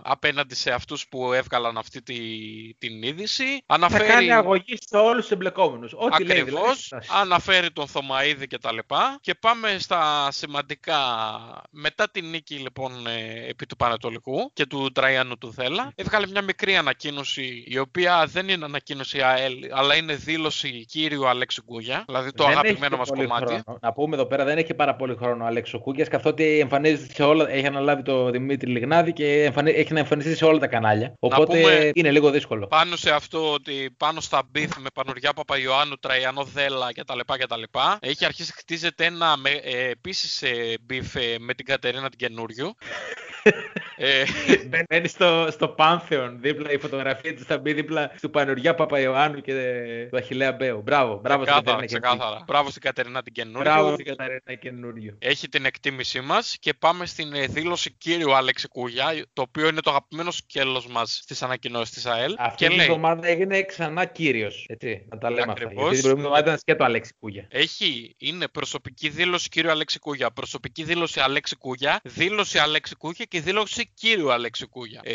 απέναντι σε αυτούς που έβγαλαν αυτή τη, την είδηση. Θα Αναφέρει... κάνει αγωγή σε όλους τους εμπλεκόμενους. Ό,τι λέει δηλαδή. Ακριβώς, θα φτάσει. αναφέρει τον Θωμαίδη και τα λοιπά και πάμε στα σημαντικά μετά την νίκη λοιπόν ε, επί του Πανατολικού και του Τραϊάνου του Θέλα έβγαλε μια μικρή ανακοίνωση η οποία δεν είναι ανακοίνωση ΑΕΛ αλλά είναι δήλωση κύριου Αλέξη Γκούγια δηλαδή το Δεν αγαπημένο έχει μας πολύ κομμάτι χρόνο. Να πούμε εδώ πέρα, δεν έχει πάρα πολύ χρόνο ο Αλέξης Κούγιας, καθότι εμφανίζεται σε όλα. Έχει αναλάβει το Δημήτρη Λιγνάδη και εμφανι... έχει να εμφανιστεί σε όλα τα κανάλια. Οπότε πούμε- είναι λίγο δύσκολο. πάνω σε αυτό ότι πάνω στα beef με Πανουργιά Παπαϊωάννου, Τραϊανό Δέλλα κτλ. κτλ. Έχει αρχίσει χτίζεται ένα με, ε, επίσης ε, beef ε, με την Κατερίνα την Καινούργιου. [LAUGHS] ε, Μπαίνει στο, στο πάνθεον, δίπλα η φωτογραφία της θα μπει δίπλα του Πανουργιά Παπαϊωάννου και ε, του Αχιλλέα Μπέου. Μπράβο, μπράβο στην ξεκάθαρα, Κατερίνα ξεκάθαρα. Μπράβο στην Κατερίνα την καινούριου. Μπράβο στην Κατερίνα καινούριο. Έχει την εκτίμησή μας και πάμε στην ε, δήλωση κύριου Άλεξη Κούγια, το οποίο είναι το αγαπημένο σκέλος μας στις ανακοινώσεις της ΑΕΛ. Αυτή και την λέει, εβδομάδα έγινε ξανά κύριος. Έτσι, να τα λέμε αυτά. Ακριβώς. Γιατί την προηγούμενη εβδομάδα ήταν σκέτο Αλέξη Κούγια. Έχει, είναι προσωπική δήλωση κύριου Αλέξη Κούγια, προσωπική δήλωση Αλέξη Κούγια, δήλωση Αλέξη Κούγια και δήλωση κύριου Αλέξη Κούγια. Ε,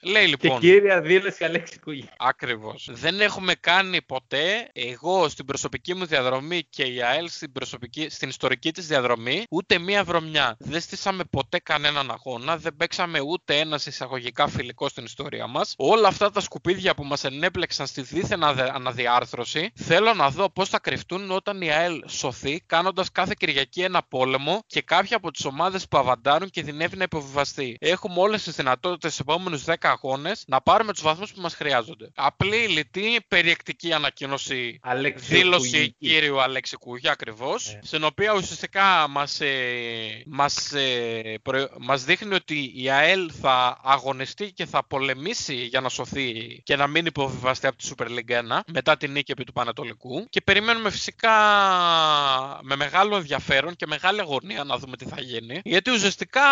λέει Και λοιπόν. κύρια δήλωση Αλέξη Κούγια. Ακριβώς. Δεν έχουμε κάνει ποτέ, εγώ στην προσωπική μου διαδρομή και η ΑΕΛ στην, προσωπική, στην ιστορική της διαδρομή, ούτε μία βρωμιά. Δεν στήσαμε ποτέ κανέναν αγώνα, δεν παίξαμε ούτε ένας εισαγωγικά φιλικός στην ιστορία μας. Όλα αυτά τα σκουπίδια που μας ενέπλεξαν στη δίθεν αδε- αναδιάρθρωση, θέλω να δω πώς θα κρυφτούν όταν η ΑΕΛ σωθεί, κάνοντας κάθε Κυριακή ένα πόλεμο και κάποια από τις ομάδες που αβαντάρουν κινδυνεύει να υποβιβαστεί. Έχουμε όλες τις δυνατότητες στους επόμενους 10 αγώνες να πάρουμε τους βαθμούς που μας χρειάζονται. Απλή, λιτή, περιεκτική ανακοίνωση Αλέξη δήλωση Κούγικη. κύριου Αλέξη Κούγια ακριβώς, Ε. στην οποία ουσιαστικά μας, ε, μας, ε, προε- μας δείχνει ότι η ΑΕΛ θα αγωνιστεί και θα πολεμήσει για να σωθεί και να μην υποβιβαστεί από τη Super League 1 μετά την νίκη επί του Πανατολικού και περιμένουμε φυσικά με μεγάλο ενδιαφέρον και μεγάλη αγωνία να δούμε τι θα γίνει γιατί ουσιαστικά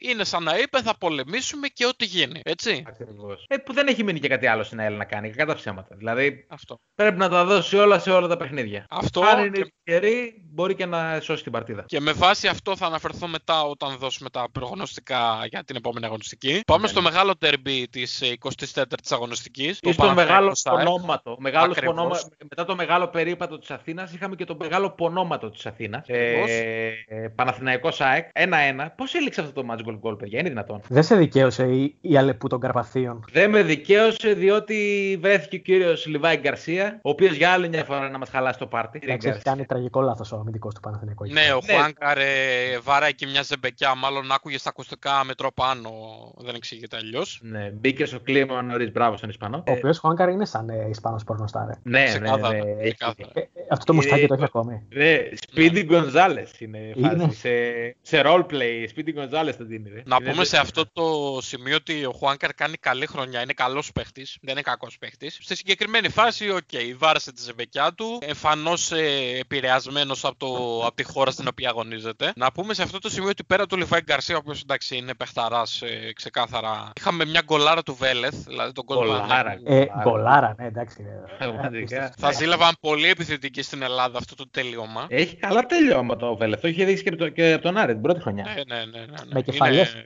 είναι σαν να είπε θα πολεμήσουμε και ό,τι γίνει, έτσι. Ακριβώς. Ε, που δεν έχει μείνει και κάτι άλλο στην ΑΕΛ να κάνει, κακά τα ψέματα. Δηλαδή Αυτό. πρέπει να τα δώσει όλα σε όλα τα παιχνίδια. Αυτό Αν είναι και- τυχερή, μπορεί και να σώσει την παρτίδα. Και με βάση αυτό θα αναφερθώ μετά όταν δώσουμε τα προγνωστικά για την επόμενη αγωνιστική. Πάμε Ναι, στο ναι. μεγάλο τερμπι της 24η αγωνιστικής. Ή στο μεγάλο πονόματο. πονόματο. Μεγάλος Ακριβώς. πονόμα- μετά το μεγάλο περίπατο της Αθήνας είχαμε και το μεγάλο πονόματο της Αθήνας. Ακριβώς. Ε, ε, Παναθηναϊκός ΑΕΚ 1-1. Πώς έληξε αυτό το match goal goal, παιδιά, είναι δυνατόν; Δεν σε δικαίωσε η, η Αλεπού των Καρπαθίων. Δεν με δικαίωσε διότι βρέθηκε ο κύριος Λιβάη Γκαρσία, ο οποίος για άλλη μια φορά να μας χαλάσει το πάρτι. Εντάξει, έχει κάνει τραγικό λάθος ο αμυντικός του Παναθηναϊκού. Ναι, ο Ναι. Χουάνκαρ ε, βαράει και μια ζεμπεκιά. Μάλλον άκουγε στα ακουστικά μετρό πάνω. Δεν εξηγείται αλλιώς. Ναι, μπήκε στο κλίμα νωρίς. Μπράβο στον Ισπανό. Ο οποίος Χουάνκαρ είναι σαν ε, Ισπανός πορνοστάρ. ναι, ναι, Ξεκάθαρα, ναι, έχει- ξεκάθαρα. Ε, ε, αυτό το μουστάκι Ε, το έχει ακόμη. Ναι, Speedy Gonzales είναι Είναι. φάση. Σε, σε roleplay, Speedy Gonzales το δίνει. ρε. Να Είναι πούμε δε- σε αυτό το σημείο ότι ο Χουάνκαρ κάνει καλή χρονιά. Είναι καλός παίχτης. Δεν είναι κακός παίχτης. Στη συγκεκριμένη φάση, οκ, βάρασε τη ζεμπεκιά του. Εμφανώς ε, επηρεασμένος από, το, από τη χώρα στην οποία αγωνίζεται. Να πούμε σε αυτό το σημείο ότι πέρα του Λιβάι Γκαρσία, ο οποίος εντάξει είναι παιχταράς ε, ξεκάθαρα. Είχαμε μια γκολάρα του Βέλεθ. Δηλαδή το γκολ του Γκολάρα. Παναθηναϊκού. Ε, γκολάρα, ναι, εντάξει. ε, Πραγματικά. Θα ζήλευαν πολύ επιθετική στην Ελλάδα αυτό το τελείωμα. Έχει καλά τελειώματα ο Βέλεθ. Το είχε δείξει και από το- και από τον Άρη την πρώτη χρονιά. Ναι, ναι, ναι. ναι, ναι. Με κεφαλιές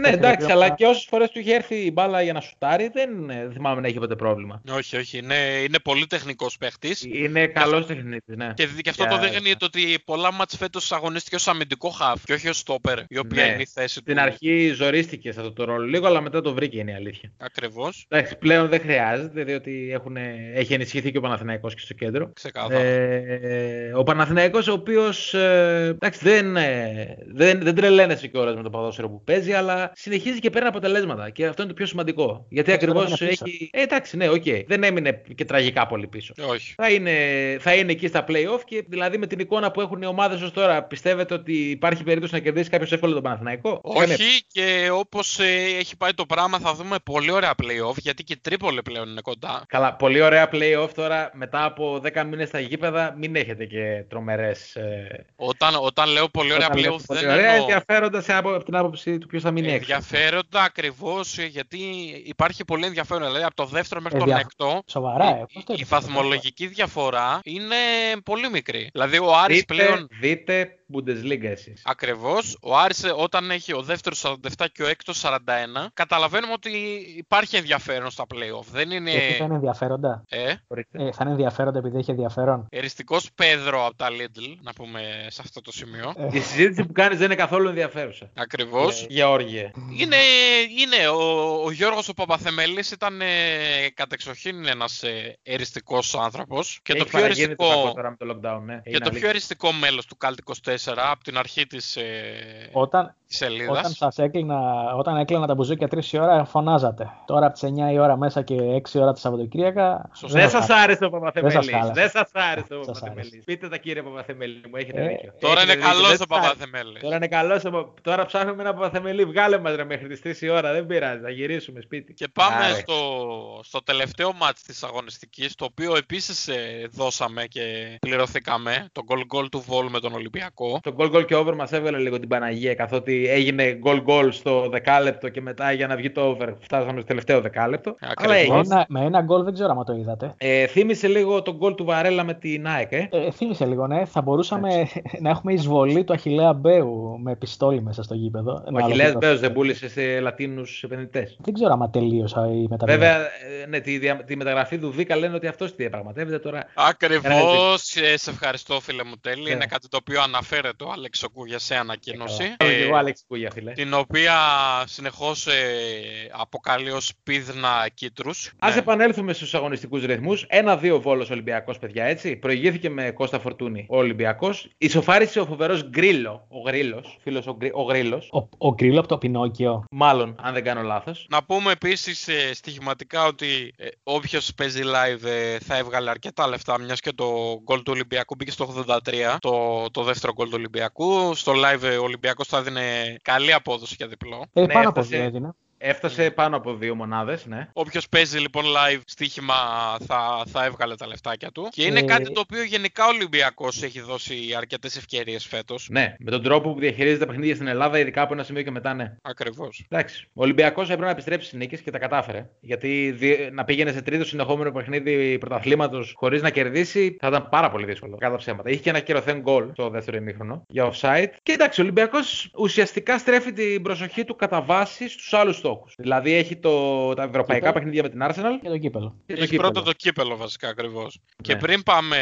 Ναι, εντάξει, αλλά και όσες φορές του είχε έρθει η μπάλα για να σουτάρει, δεν ε, θυμάμαι να έχει ποτέ πρόβλημα. Όχι, όχι. Είναι, είναι πολύ τεχνικός παίχτης. Είναι καλός τεχνίτης, ναι. Και, και αυτό το δείχνει το ότι πολλά μάτς φέτος αγωνίστηκε ως αμυντικό χαφ και όχι ως στόπερ, η οποία Ναι. είναι η θέση Στην του. αρχή ζορίστηκε σε αυτό το ρόλο λίγο, αλλά μετά το βρήκε είναι η αλήθεια. Ακριβώς. Εντάξει, πλέον δεν χρειάζεται, διότι έχουν, έχει ενισχυθεί και ο Παναθηναϊκός και στο κέντρο. Ξεκάθαρα. Ε, ο Παναθηναϊκός ο οποίος ε, εντάξει, δεν, ε, δεν, δεν τρελαίνεσαι κιόλας με το ποδόσφαιρο που παίζει, αλλά συνεχίζει και παίρνει αποτελέσματα. Και αυτό είναι το πιο σημαντικό. Γιατί Έτσι, ακριβώς δεν έμεινε πίσω. έχει. Ε, εντάξει, ναι, οκ. Δεν έμεινε και τραγικά πολύ πίσω. Όχι. Θα είναι, θα είναι εκεί στα playoff και δηλαδή με την εικόνα που έχουν οι ομάδες ως τώρα, πιστεύετε ότι υπάρχει περίπτωση να κερδίσει κάποιος εύκολα τον Παναθηναϊκό; Κανένα. Όχι και όπως έχει πάει το πράγμα θα δούμε πολύ ωραία playoff γιατί και η Τρίπολη πλέον είναι κοντά. Καλά, πολύ ωραία playoff τώρα μετά από 10 μήνες στα γήπεδα. Μην έχετε και τρομερές. Ε, Όταν, όταν λέω πολύ ωραία όταν λέτε playoff πολύ δεν ωραία, εννοώ ενδιαφέροντα σε από, από την άποψη του ποιος θα μείνει έξω. ενδιαφέροντα ακριβώς γιατί υπάρχει πολύ ενδιαφέρον. Δηλαδή από το δεύτερο μέχρι τον Ενδια- έκτο Σοβαρά, ε, η, πώς το η είπες, βαθμολογική διαφορά είναι πολύ μικρή. Δηλαδή ο Άρης Δείτε, πλέον δείτε Bundesliga εσείς. Ακριβώς. Ο Άρης ε, όταν έχει ο δεύτερος 47 και ο έκτος 41, καταλαβαίνουμε ότι υπάρχει ενδιαφέρον στα playoff. Δεν είναι. Και τι θα είναι ενδιαφέροντα. Ε, Ορίστε. Ε, θα είναι ενδιαφέροντα επειδή έχει ενδιαφέρον. εριστικός Πέδρο από τα Lidl, να πούμε σε αυτό το σημείο. Η συζήτηση που κάνεις δεν είναι καθόλου ενδιαφέρουσα. Ακριβώς. Γεώργιε. Είναι, είναι ο, ο Γιώργος ο Παπαθεμέλης ήταν ε, κατεξοχήν ένας ε, εριστικός άνθρωπος και το Έχει πιο παραγίνει το κακό εριστικό, τώρα με το lockdown, ναι. και Είναι το πιο αλήθεια. εριστικό μέλος του Cult 24 από την αρχή της, ε, Όταν, της σελίδας. όταν, σας έκλεινα, όταν έκλεινα τα μπουζούκια 3 η ώρα, φωνάζατε. Τώρα από τις 9 η ώρα μέσα και 6 η ώρα τα Σαββατοκύριακα. Σωστά. Δεν σας άρεσε ο Παπαθεμέλης. Δεν σας χάλασε. Δεν σας άρεσε ο Σας Παπαθεμέλης. άρεσε. Πείτε τα κύριε Παπαθεμέλη μου, έχετε Ε, δίκιο. Τώρα Έχετε είναι δίκιο. καλός Δεν ο σας άρεσε. Παπαθεμέλης. Τώρα είναι καλός. Τώρα ψάχνουμε ένα Παπαθεμέλη. Βγάλε μας ρε μέχρι τις 3 η ώρα. Δεν πειράζει. Θα γυρίσουμε σπίτι. Και πάμε Άρε. στο, στο τελευταίο μάτς της αγωνιστικής, το οποίο επίσης ε, δώσαμε και πληρωθήκαμε, το goal goal του Βόλου με τον Ολυμπιακό. Το goal goal και over μας έβγαλε λίγο την Παναγία καθότι έγινε goal goal στο δεκάλεπτο και μετά για να βγει το over φτάσαμε στο τελευταίο δεκάλεπτο. Ακριβώς. Αλλά Με έγινε. ένα, με ένα γκολ δεν ξέρω αν το είδατε. Ε, θύμισε λίγο τον goal του Βαρέλα με την ΑΕΚ. Ε. Ε, θύμισε λίγο, ναι. Θα μπορούσαμε [LAUGHS] να έχουμε εισβολή του Αχιλέα Μπέου με πιστόλι μέσα στο γήπεδο. Ο Να Αχιλέας ολοκληρωθεί. Μπέος δεν πούλησε σε Λατίνους επενδυτές. Δεν ξέρω άμα τελείωσα η μεταβίβαση. Βέβαια, ε, ναι, τη, δια- τη μεταγραφή του Βίκα λένε ότι αυτός τη διαπραγματεύεται τώρα. Ακριβώς, ε, σε ευχαριστώ φίλε μου Τέλη. Ναι. Είναι κάτι το οποίο αναφέρεται ο Άλεξ Οκούγια σε ανακοίνωση. Καλά. ε, Και εγώ Άλεξ Κούγια, φίλε. την οποία συνεχώς ε, αποκαλεί ως πίδνα κίτρους. Ας Ναι. επανέλθουμε στους αγωνιστικούς ρυθμούς. Ένα-δύο βόλος Ολυμπιακός, παιδιά, έτσι. Προηγήθηκε με Κώστα Φορτούνη ο Ολυμπιακός. Ισοφάρισε ο φοβερός Γκρίλο, ο Γρίλος, φίλος ο, Γκρι, ο Γρίλος. Ο, ο Γκρίλο από το Πινόκιο. Μάλλον, αν δεν κάνω λάθος. Να πούμε επίσης ε, στοιχηματικά ότι ε, όποιος παίζει live ε, θα έβγαλε αρκετά λεφτά μιας και το γκολ του Ολυμπιακού μπήκε στο 83, το, το δεύτερο γκολ του Ολυμπιακού. Στο live ε, ο Ολυμπιακός θα δίνει καλή απόδοση για διπλό. Ε, Ναι, πάνω από έφτασε. δύο έδινε. Έφτασε πάνω από δύο μονάδες, ναι. Όποιος παίζει λοιπόν live στοίχημα θα, θα έβγαλε τα λεφτάκια του. Και είναι Ε, κάτι το οποίο γενικά ο Ολυμπιακός έχει δώσει αρκετές ευκαιρίες φέτος. Ναι, με τον τρόπο που διαχειρίζεται τα παιχνίδια στην Ελλάδα, ειδικά από ένα σημείο και μετά, ναι. Ακριβώς. Εντάξει. Ο Ολυμπιακός έπρεπε να επιστρέψει στις νίκες και τα κατάφερε. Γιατί δι- να πήγαινε σε τρίτο συνεχόμενο παιχνίδι πρωταθλήματος χωρίς να κερδίσει θα ήταν πάρα πολύ δύσκολο. Κατά ψέματα. Είχε και ένα κυρωθέν γκολ στο δεύτερο ημίχρονο για offside. Και εντάξει, ο Ολυμπιακός ουσιαστικά στρέφει την προσοχή του κατά βάση στους άλλους στόχους. Δηλαδή έχει το, τα ευρωπαϊκά Κύπελλο. παιχνίδια με την Arsenal Και το κύπελο. και το Έχει κύπελλο. πρώτα το κύπελο βασικά ακριβώς. Και Ναι. πριν πάμε.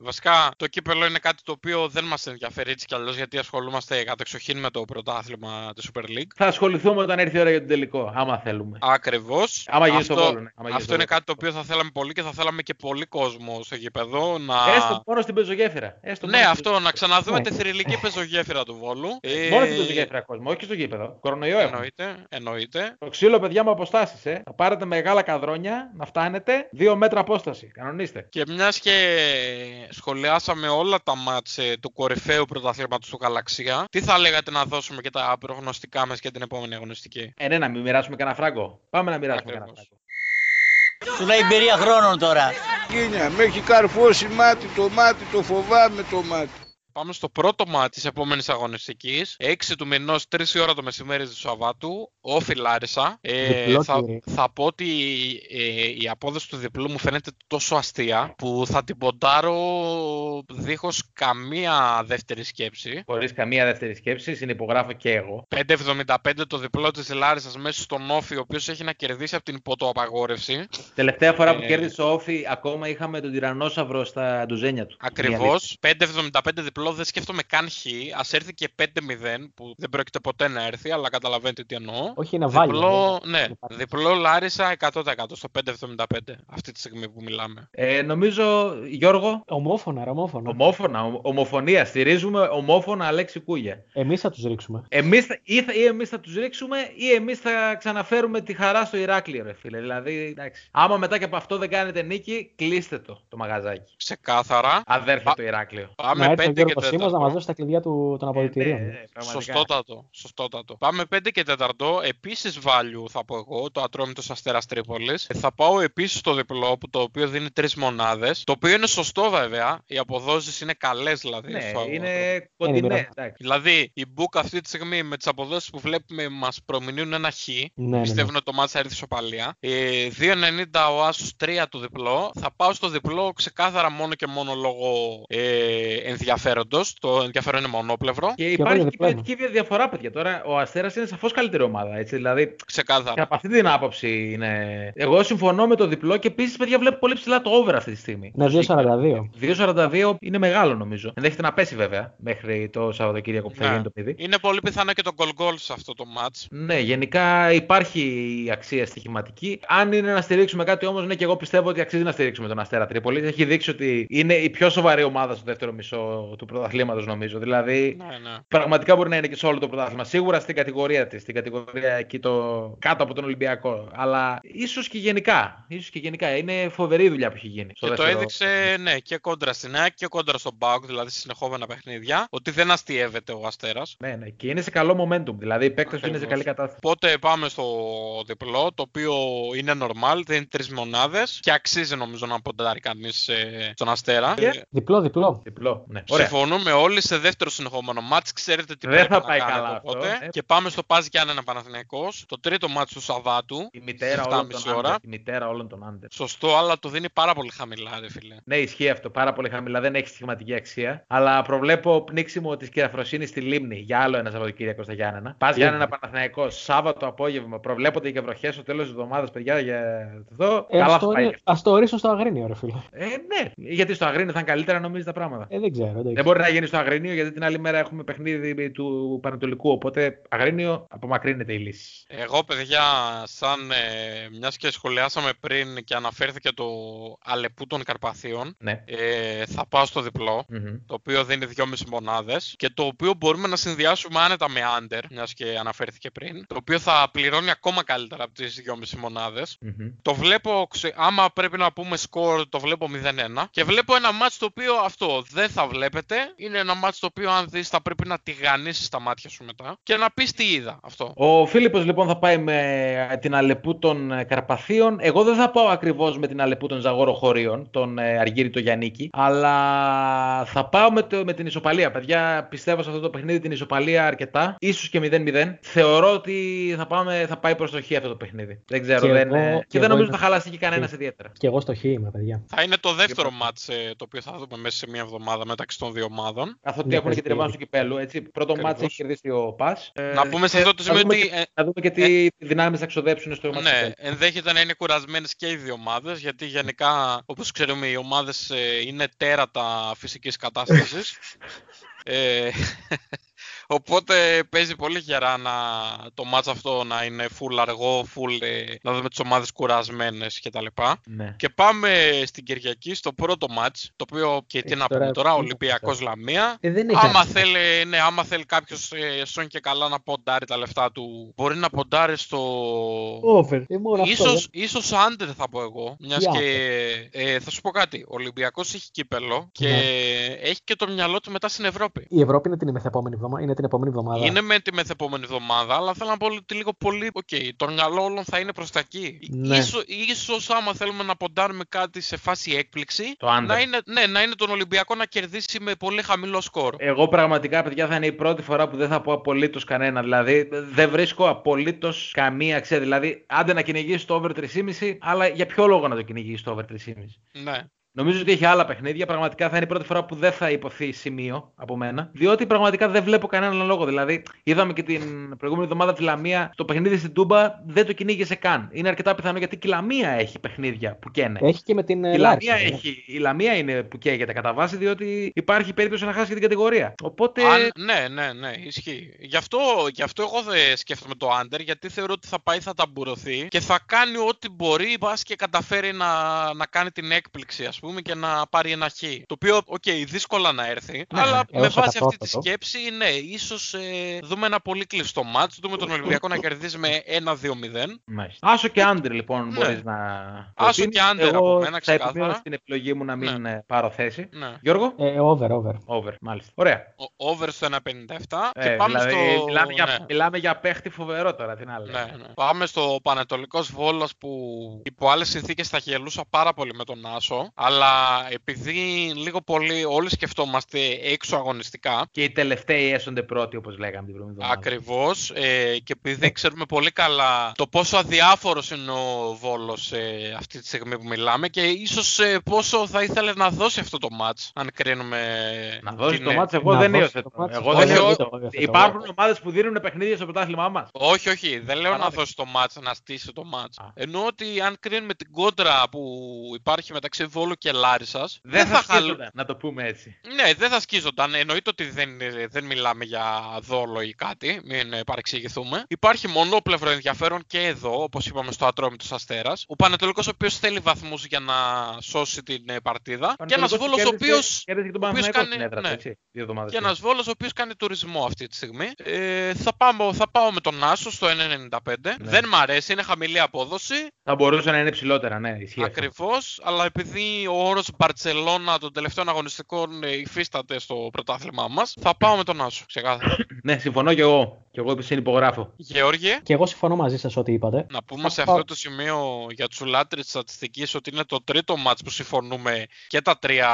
Βασικά το κύπελο είναι κάτι το οποίο δεν μας ενδιαφέρει έτσι κι αλλιώς γιατί ασχολούμαστε κατεξοχήν με το πρωτάθλημα της Super League. Θα ασχοληθούμε όταν έρθει η ώρα για τον τελικό, άμα θέλουμε. Ακριβώς. Άμα γίνει στο Βόλο, ναι. Άμα γίνει αυτό στο είναι Βόλο. κάτι το οποίο θα θέλαμε πολύ και θα θέλαμε και πολύ κόσμο στο γήπεδο να. Έστω μόνο στην πεζογέφυρα. Έστω Ναι, μόνο στην αυτό, να ξαναδούμε Ναι. τη θρηλυκή πεζογέφυρα του Βόλου. Ε, Μόνο στην πεζογέφυρα κόσμο, όχι στο γήπεδο. Κορονοϊό έχουμε. Εννοείται, εννοείται. Το ξύλο, παιδιά μου, αποστάσεις. Ε. Θα πάρετε μεγάλα καδρόνια να φτάνετε δύο μέτρα απόσταση. Κανονίστε. Και μιας και σχολιάσαμε όλα τα μάτς ε, του κορυφαίου πρωταθλήματος του Γαλαξία, τι θα λέγατε να δώσουμε και τα προγνωστικά μας για την επόμενη αγωνιστική; Ε, ναι, να μην μοιράσουμε κανένα φράγκο. Πάμε να μοιράσουμε κανένα Ακριβώς. φράγκο. Σου λέει εμπειρία χρόνων τώρα. Κίνια, με έχει καρφώσει μάτι το μάτι, το φοβάμαι το μάτι. Πάμε στο πρώτο μάτι της επόμενης αγωνιστικής. 6 του μηνός, 3 η ώρα το μεσημέρι του Σαββάτου. Όφη Λάρισα. Ε, Διπλό, θα, κύριε. θα πω ότι ε, η απόδοση του διπλού μου φαίνεται τόσο αστεία που θα την ποντάρω δίχως καμία δεύτερη σκέψη. Χωρίς καμία δεύτερη σκέψη, συνυπογράφω και εγώ. 5,75 το διπλό της Λάρισας μέσα στον Όφη, ο οποίος έχει να κερδίσει από την ποτοαπαγόρευση. Τελευταία φορά που Ε. κέρδισε ο Όφη, ακόμα είχαμε τον τυρανόσαυρο στα ντουζένια του. Ακριβώς. 5,75 διπλό, δεν σκέφτομαι καν χ. Α έρθει και 5-0, που δεν πρόκειται ποτέ να έρθει, αλλά καταλαβαίνετε τι εννοώ. Όχι, είναι βάλει. Διπλό, ναι, υπάρχει. διπλό Λάρισα 100% στο 5,75 αυτή τη στιγμή που μιλάμε. Ε, νομίζω, Γιώργο, Ομόφωνα, ρε, ομόφωνα. ομόφωνα, ομ- ομοφωνία. Στηρίζουμε ομόφωνα Αλέξη Κούγια. Εμείς θα τους ρίξουμε. Εμείς, θα- ή, θα- ή εμείς θα τους ρίξουμε ή εμείς θα ξαναφέρουμε τη χαρά στο Ηράκλειο, ρε φίλε. Δηλαδή, εντάξει. Άμα μετά και από αυτό δεν κάνετε νίκη, κλείστε το, το μαγαζάκι. Ξεκάθαρα. Αδέρφια Πα- το Ηράκλειο. Να Πάμε έρθει ο 5 και Γιώργος Σίμος να 4. μας δώσει τα κλειδιά του, των αποδητηρίων. Ε, ναι, ναι, πραγματικά. Σωστότατο, σωστότατο. Πάμε 5 και 4. Επίσης value θα πω εγώ, το ατρόμητος Αστέρας Τρίπολης. Θα πάω επίσης στο διπλό, που το οποίο δίνει 3 μονάδες. Το οποίο είναι σωστό βέβαια. Οι αποδόσεις είναι καλές δηλαδή. Ναι, στο- είναι κοντινέ. μοιραίο. εντάξει. Δηλαδή, η Book αυτή τη στιγμή με τις αποδόσεις που βλέπουμε μας προμηνύουν ένα χ. Ναι, ναι, Πιστεύουν ναι. ότι το μάτσα θα έρθει ισοπαλία. Ε, 2,90 ο Άσο 3 το διπλό. Θα πάω στο διπλό ξεκάθαρα μόνο και μόνο λόγω ε, ενδιαφέροντος. Το ενδιαφέρον είναι μονόπλευρο. Και εγώ υπάρχει για και διπλό ποιοτική διαφορά, παιδιά. Τώρα ο Αστέρας είναι σαφώς καλύτερη ομάδα. Έτσι, δηλαδή, και Ξεκάθαρα. από αυτή την άποψη είναι. Εγώ συμφωνώ με το διπλό και επίσης, παιδιά, βλέπω πολύ ψηλά το over αυτή τη στιγμή. Ναι, 2,42. 2,42 είναι μεγάλο νομίζω. Ενδέχεται να πέσει βέβαια μέχρι το Σαββατοκύριακο που θα Ναι. γίνει το παιδί. Είναι πολύ πιθανό και το goal goal σε αυτό το match. Ναι, γενικά υπάρχει η αξία στοιχηματική. Αν είναι να στηρίξουμε κάτι όμως, ναι, και εγώ πιστεύω ότι αξίζει να στηρίξουμε τον Αστέρα Τρίπολη. Έχει δείξει ότι είναι η πιο σοβαρή ομάδα στο δεύτερο μισό του πρωταθλήματος, νομίζω. Δηλαδή, Ναι, ναι. πραγματικά μπορεί να είναι και σε όλο το πρωτάθλημα. Σίγουρα στην κατηγορία της, στην κατηγορία εκεί το κάτω από τον Ολυμπιακό. Αλλά ίσως και γενικά. Ίσως και γενικά. Είναι φοβερή η δουλειά που έχει γίνει. στο Και το δεύτερο- έδειξε ναι, και κόντρα στην ΑΕΚ και κόντρα στον Μπάουκ, δηλαδή σε συνεχόμενα παιχνίδια, ότι δεν αστείευεται ο Αστέρας. Ναι, ναι. Και είναι σε καλό momentum. Δηλαδή οι παίκτες του είναι σε Ακριβώς. καλή κατάσταση. Οπότε πάμε στο διπλό, το οποίο είναι normal, δεν είναι τρεις μονάδες και αξίζει νομίζω να ποντάρει κανείς στον Αστέρα. Και- Ε, Διπλό, διπλό. Διπλό. Ναι. Ωραία. Συμφωνούμε όλοι σε δεύτερο συνεχόμενο μάτς, ξέρετε τι Δεν πρέπει θα να πάει κάνετε καλά αυτό, οπότε. ε. Και πάμε στο Πάζ Γιάννενα Παναθηναϊκός, το τρίτο μάτς του Σαββάτου, Η μητέρα, στις όλων 7.30 των ώρα. άντερ. η μητέρα όλων των άντερ. Σωστό, αλλά το δίνει πάρα πολύ χαμηλά, ρε φίλε. Ναι, ισχύει αυτό. Πάρα πολύ χαμηλά. Δεν έχει στοιχηματική αξία. Αλλά προβλέπω πνίξιμο της κυραφροσύνη στη λίμνη για άλλο ένα Σαββατοκύριακο στα Γιάννενα. Πα Γιάννενα Παναθηναϊκός, Σάββατο απόγευμα. Προβλέπονται και βροχέ στο τέλος της εβδομάδας, παιδιά. Για εδώ. Ε, καλά ας, θα το, πάει. ορί- ας το ορίσουν στο αγρίνιο, ρε φίλε. Ε, ναι. Γιατί στο Αγρίνιο θα είναι καλύτερα, νομίζεις τα πράγματα. Ε, δεν ξέρω. εντάξει. Δεν μπορεί να γίνει στο Αγρίνιο γιατί την άλλη μέρα έχουμε παιχνίδι του Πανατολικού. Οπότε Αγρίνιο απομακρύνεται η λύση. Εγώ, παιδιά, σαν ε, μιας και σχολιάσαμε πριν και αναφέρθηκε το αλεπού των Καρπαθίων, Ναι. ε, θα πάω στο διπλό. Μμμ. Το οποίο δίνει 2,5 μονάδες και το οποίο μπορούμε να συνδυάσουμε άνετα με under, μιας και αναφέρθηκε πριν. Το οποίο θα πληρώνει ακόμα καλύτερα από τις 2,5 μονάδες. Μμμ. Το βλέπω, ξε- άμα πρέπει να πούμε score, το βλέπω 0-1. Και βλέπω ένα match το οποίο αυτό δεν θα βλέπετε. Είναι ένα match το οποίο αν δεις θα πρέπει να τηγανίσεις τα μάτια σου μετά. Και να πεις τι είδα αυτό. Ο Φίλιππος λοιπόν θα πάει με την Αλεπού των ε, Καρπαθίων. Εγώ δεν θα πάω ακριβώς με την Αλεπού των Ζαγοροχωρίων, τον ε, Αργύρι το Γιαννίκη, αλλά θα πάω με, το, με την ισοπαλία. Παιδιά, πιστεύω σε αυτό το παιχνίδι την ισοπαλία αρκετά, ίσως και 0-0. Θεωρώ ότι θα, πάμε, θα πάει προς το χ αυτό το παιχνίδι. Δεν ξέρω, Και δεν, εγώ- ε, και και δεν εγώ νομίζω είμαι- ότι θα χαλάσει και κανένας ιδιαίτερα. Και εγώ στο χ είμαι, παιδιά. Θα είναι το δεύτερο match ε, το οποίο θα δούμε μέσα σε μια εβδομάδα μεταξύ των δύο ομάδων. Καθότι Ναι, έχουν και την παίζει. ρευάνση του κυπέλου. Έτσι. Πρώτο Ακριβώς. μάτς έχει κερδίσει ο Πας. Να πούμε σε αυτό το σημείο ότι, ε, Να δούμε και τι δυνάμεις θα ξοδέψουν στο μάτς. του Ναι, κυπέλλου. ενδέχεται να είναι κουρασμένες και οι δύο ομάδες, γιατί γενικά, όπως ξέρουμε, οι ομάδες είναι τέρατα φυσικής κατάστασης. [LAUGHS] ε, οπότε παίζει πολύ γερά να, το μάτς αυτό να είναι full αργό, full, ε, να δούμε τις ομάδες κουρασμένες κτλ. Ναι. Και πάμε στην Κυριακή στο πρώτο μάτς, το οποίο και τι Έχει να πούμε τώρα- τώρα, τι Ολυμπιακός Λαμία. Ε, δεν έχει Άμα άδεια. θέλει, ναι, άμα θέλει κάποιος ε, σον και καλά να ποντάρει τα λεφτά του, μπορεί να ποντάρει στο. Over. Ε, μόνο αυτό, Ίσως, ίσως under θα πω εγώ, μιας Τι και ε, θα σου πω κάτι, ο Ολυμπιακός έχει κύπελο και Ναι. έχει και το μυαλό του μετά στην Ευρώπη. Η Ευρώπη είναι την μεθεπόμενη εβδομάδα. Είναι την την επόμενη εβδομάδα. Είναι με τη μεθεπόμενη εβδομάδα, αλλά θέλω να πω ότι λίγο πολύ. Οκ, το μυαλό όλων θα είναι προς τα εκεί. Ναι. Ίσως, ίσως άμα θέλουμε να ποντάρουμε κάτι σε φάση έκπληξη, Το under. να είναι, ναι, να είναι τον Ολυμπιακό να κερδίσει με πολύ χαμηλό σκορ. Εγώ πραγματικά, παιδιά, θα είναι η πρώτη φορά που δεν θα πω απολύτως κανένα. Δηλαδή, δεν βρίσκω απολύτως καμία αξία. Δηλαδή, άντε να κυνηγήσει το over 3,5, αλλά για ποιο λόγο να το κυνηγήσει το over 3,5. Ναι. Νομίζω ότι έχει άλλα παιχνίδια. Πραγματικά θα είναι η πρώτη φορά που δεν θα υποθεί σημείο από μένα. Διότι πραγματικά δεν βλέπω κανέναν λόγο. Δηλαδή, είδαμε και την προηγούμενη εβδομάδα τη Λαμία το παιχνίδι στην Τούμπα δεν το κυνήγησε καν. Είναι αρκετά πιθανό γιατί και η Λαμία έχει παιχνίδια που καίνε. Έχει και με την ε, Η Λάρισα, Λαμία, βέβαια. έχει, η Λαμία είναι που καίγεται κατά βάση διότι υπάρχει περίπτωση να χάσει και την κατηγορία. Οπότε. Αν, ναι, ναι, ναι, ισχύει. Γι αυτό, γι' αυτό εγώ δεν σκέφτομαι το under, γιατί θεωρώ ότι θα πάει, θα ταμπουρωθεί και θα κάνει ό,τι μπορεί, μπα και καταφέρει να, να κάνει την έκπληξη, ας πούμε, και να πάρει ένα χ. Το οποίο, οκ, δύσκολα να έρθει, Ναι, αλλά έως με βάση αυτή τη ακατόρθωτο. σκέψη, ναι, ίσως ε, δούμε ένα πολύ κλειστό μάτς, δούμε τον Ολυμπιακό να κερδίζει με 1-2-0. Μάλιστα. Άσο και under λοιπόν Ναι. μπορείς να. Άσο προτείνεις. και under Εγώ από μένα, θα ξεκάθαρα. επιμείνω στην επιλογή μου να μην Ναι. ε, πάρω θέση. Ναι. Γιώργο; Ε, over, over. Over, μάλιστα. Ωραία. Ο- Over στο 1,57 και Ε, πάμε δηλαδή, στο... μιλάμε, για, ναι. μιλάμε για παίχτη φοβερό τώρα, τι να λέω. Ναι, ναι. Πάμε στο Παναιτωλικός Βόλος που υπό άλλες συνθήκες θα γελούσα πάρα πολύ με τον Άσο. Αλλά επειδή λίγο πολύ όλοι σκεφτόμαστε έξω αγωνιστικά. Και οι τελευταίοι έσονται πρώτοι, όπως λέγαμε την προηγούμενη εβδομάδα. Ακριβώς. Ε, και επειδή ξέρουμε πολύ καλά το πόσο αδιάφορος είναι ο Βόλος ε, αυτή τη στιγμή που μιλάμε και ίσως ε, πόσο θα ήθελε να δώσει αυτό το match, αν κρίνουμε. Να δώσει την, το ε, μάτς, εγώ Να δεν δώσει υιοθετώ. το μάτς. Εγώ Όχι, δεν όχι, υιοθετώ. όχι, όχι. Υπάρχουν ομάδες που δίνουν παιχνίδια στο πρωτάθλημά μας. Όχι, όχι, δεν λέω να Παράδειγμα. δώσει το match, να στήσει το match. Α. Εννοώ ότι αν κρίνουμε την κόντρα που υπάρχει μεταξύ Βόλου και Λάρισας, Δεν θα χαλ- χαλούν, να το πούμε έτσι. Ναι, δεν θα σκίζονταν. Εννοείται ότι δεν, δεν μιλάμε για δόλο ή κάτι. Μην ε, παρεξηγηθούμε. Υπάρχει μονόπλευρο ενδιαφέρον και εδώ, όπως είπαμε στο Ατρόμητος Αστέρας. Ο Πανετολικός, ο οποίος θέλει βαθμούς για να σώσει την ε, παρτίδα. Και ένας Πανετολικός Βόλος, ο κέρδισε- οποίο. Κέρδισε και τον ο οποίος Παναθηναϊκό κάνει- στην έδρα του, ναι. έτσι. Δύο εβδομάδες Και πριν. ένας Βόλος, ο οποίος κάνει τουρισμό αυτή τη στιγμή. Ε, θα, πάω, θα πάω με τον Άσο στο 1,95. Δεν μ' αρέσει, είναι χαμηλή απόδοση. Θα μπορούσε να είναι ψηλότερα, ναι, ισχύει. αυτό. Ακριβώς, αλλά επειδή ο όρος Μπαρσελόνα των τελευταίων αγωνιστικών ε, υφίσταται στο πρωτάθλημά μας, θα πάω με τον Άσο. Ξεκάθαρα. Ναι, συμφωνώ και εγώ. Και εγώ συνυπογράφω. Γεώργιε, Και εγώ συμφωνώ μαζί σας ό,τι είπατε. να πούμε Θα σε πάω- αυτό το σημείο για τους λάτρες της στατιστικής ότι είναι το τρίτο μάτς που συμφωνούμε και τα τρία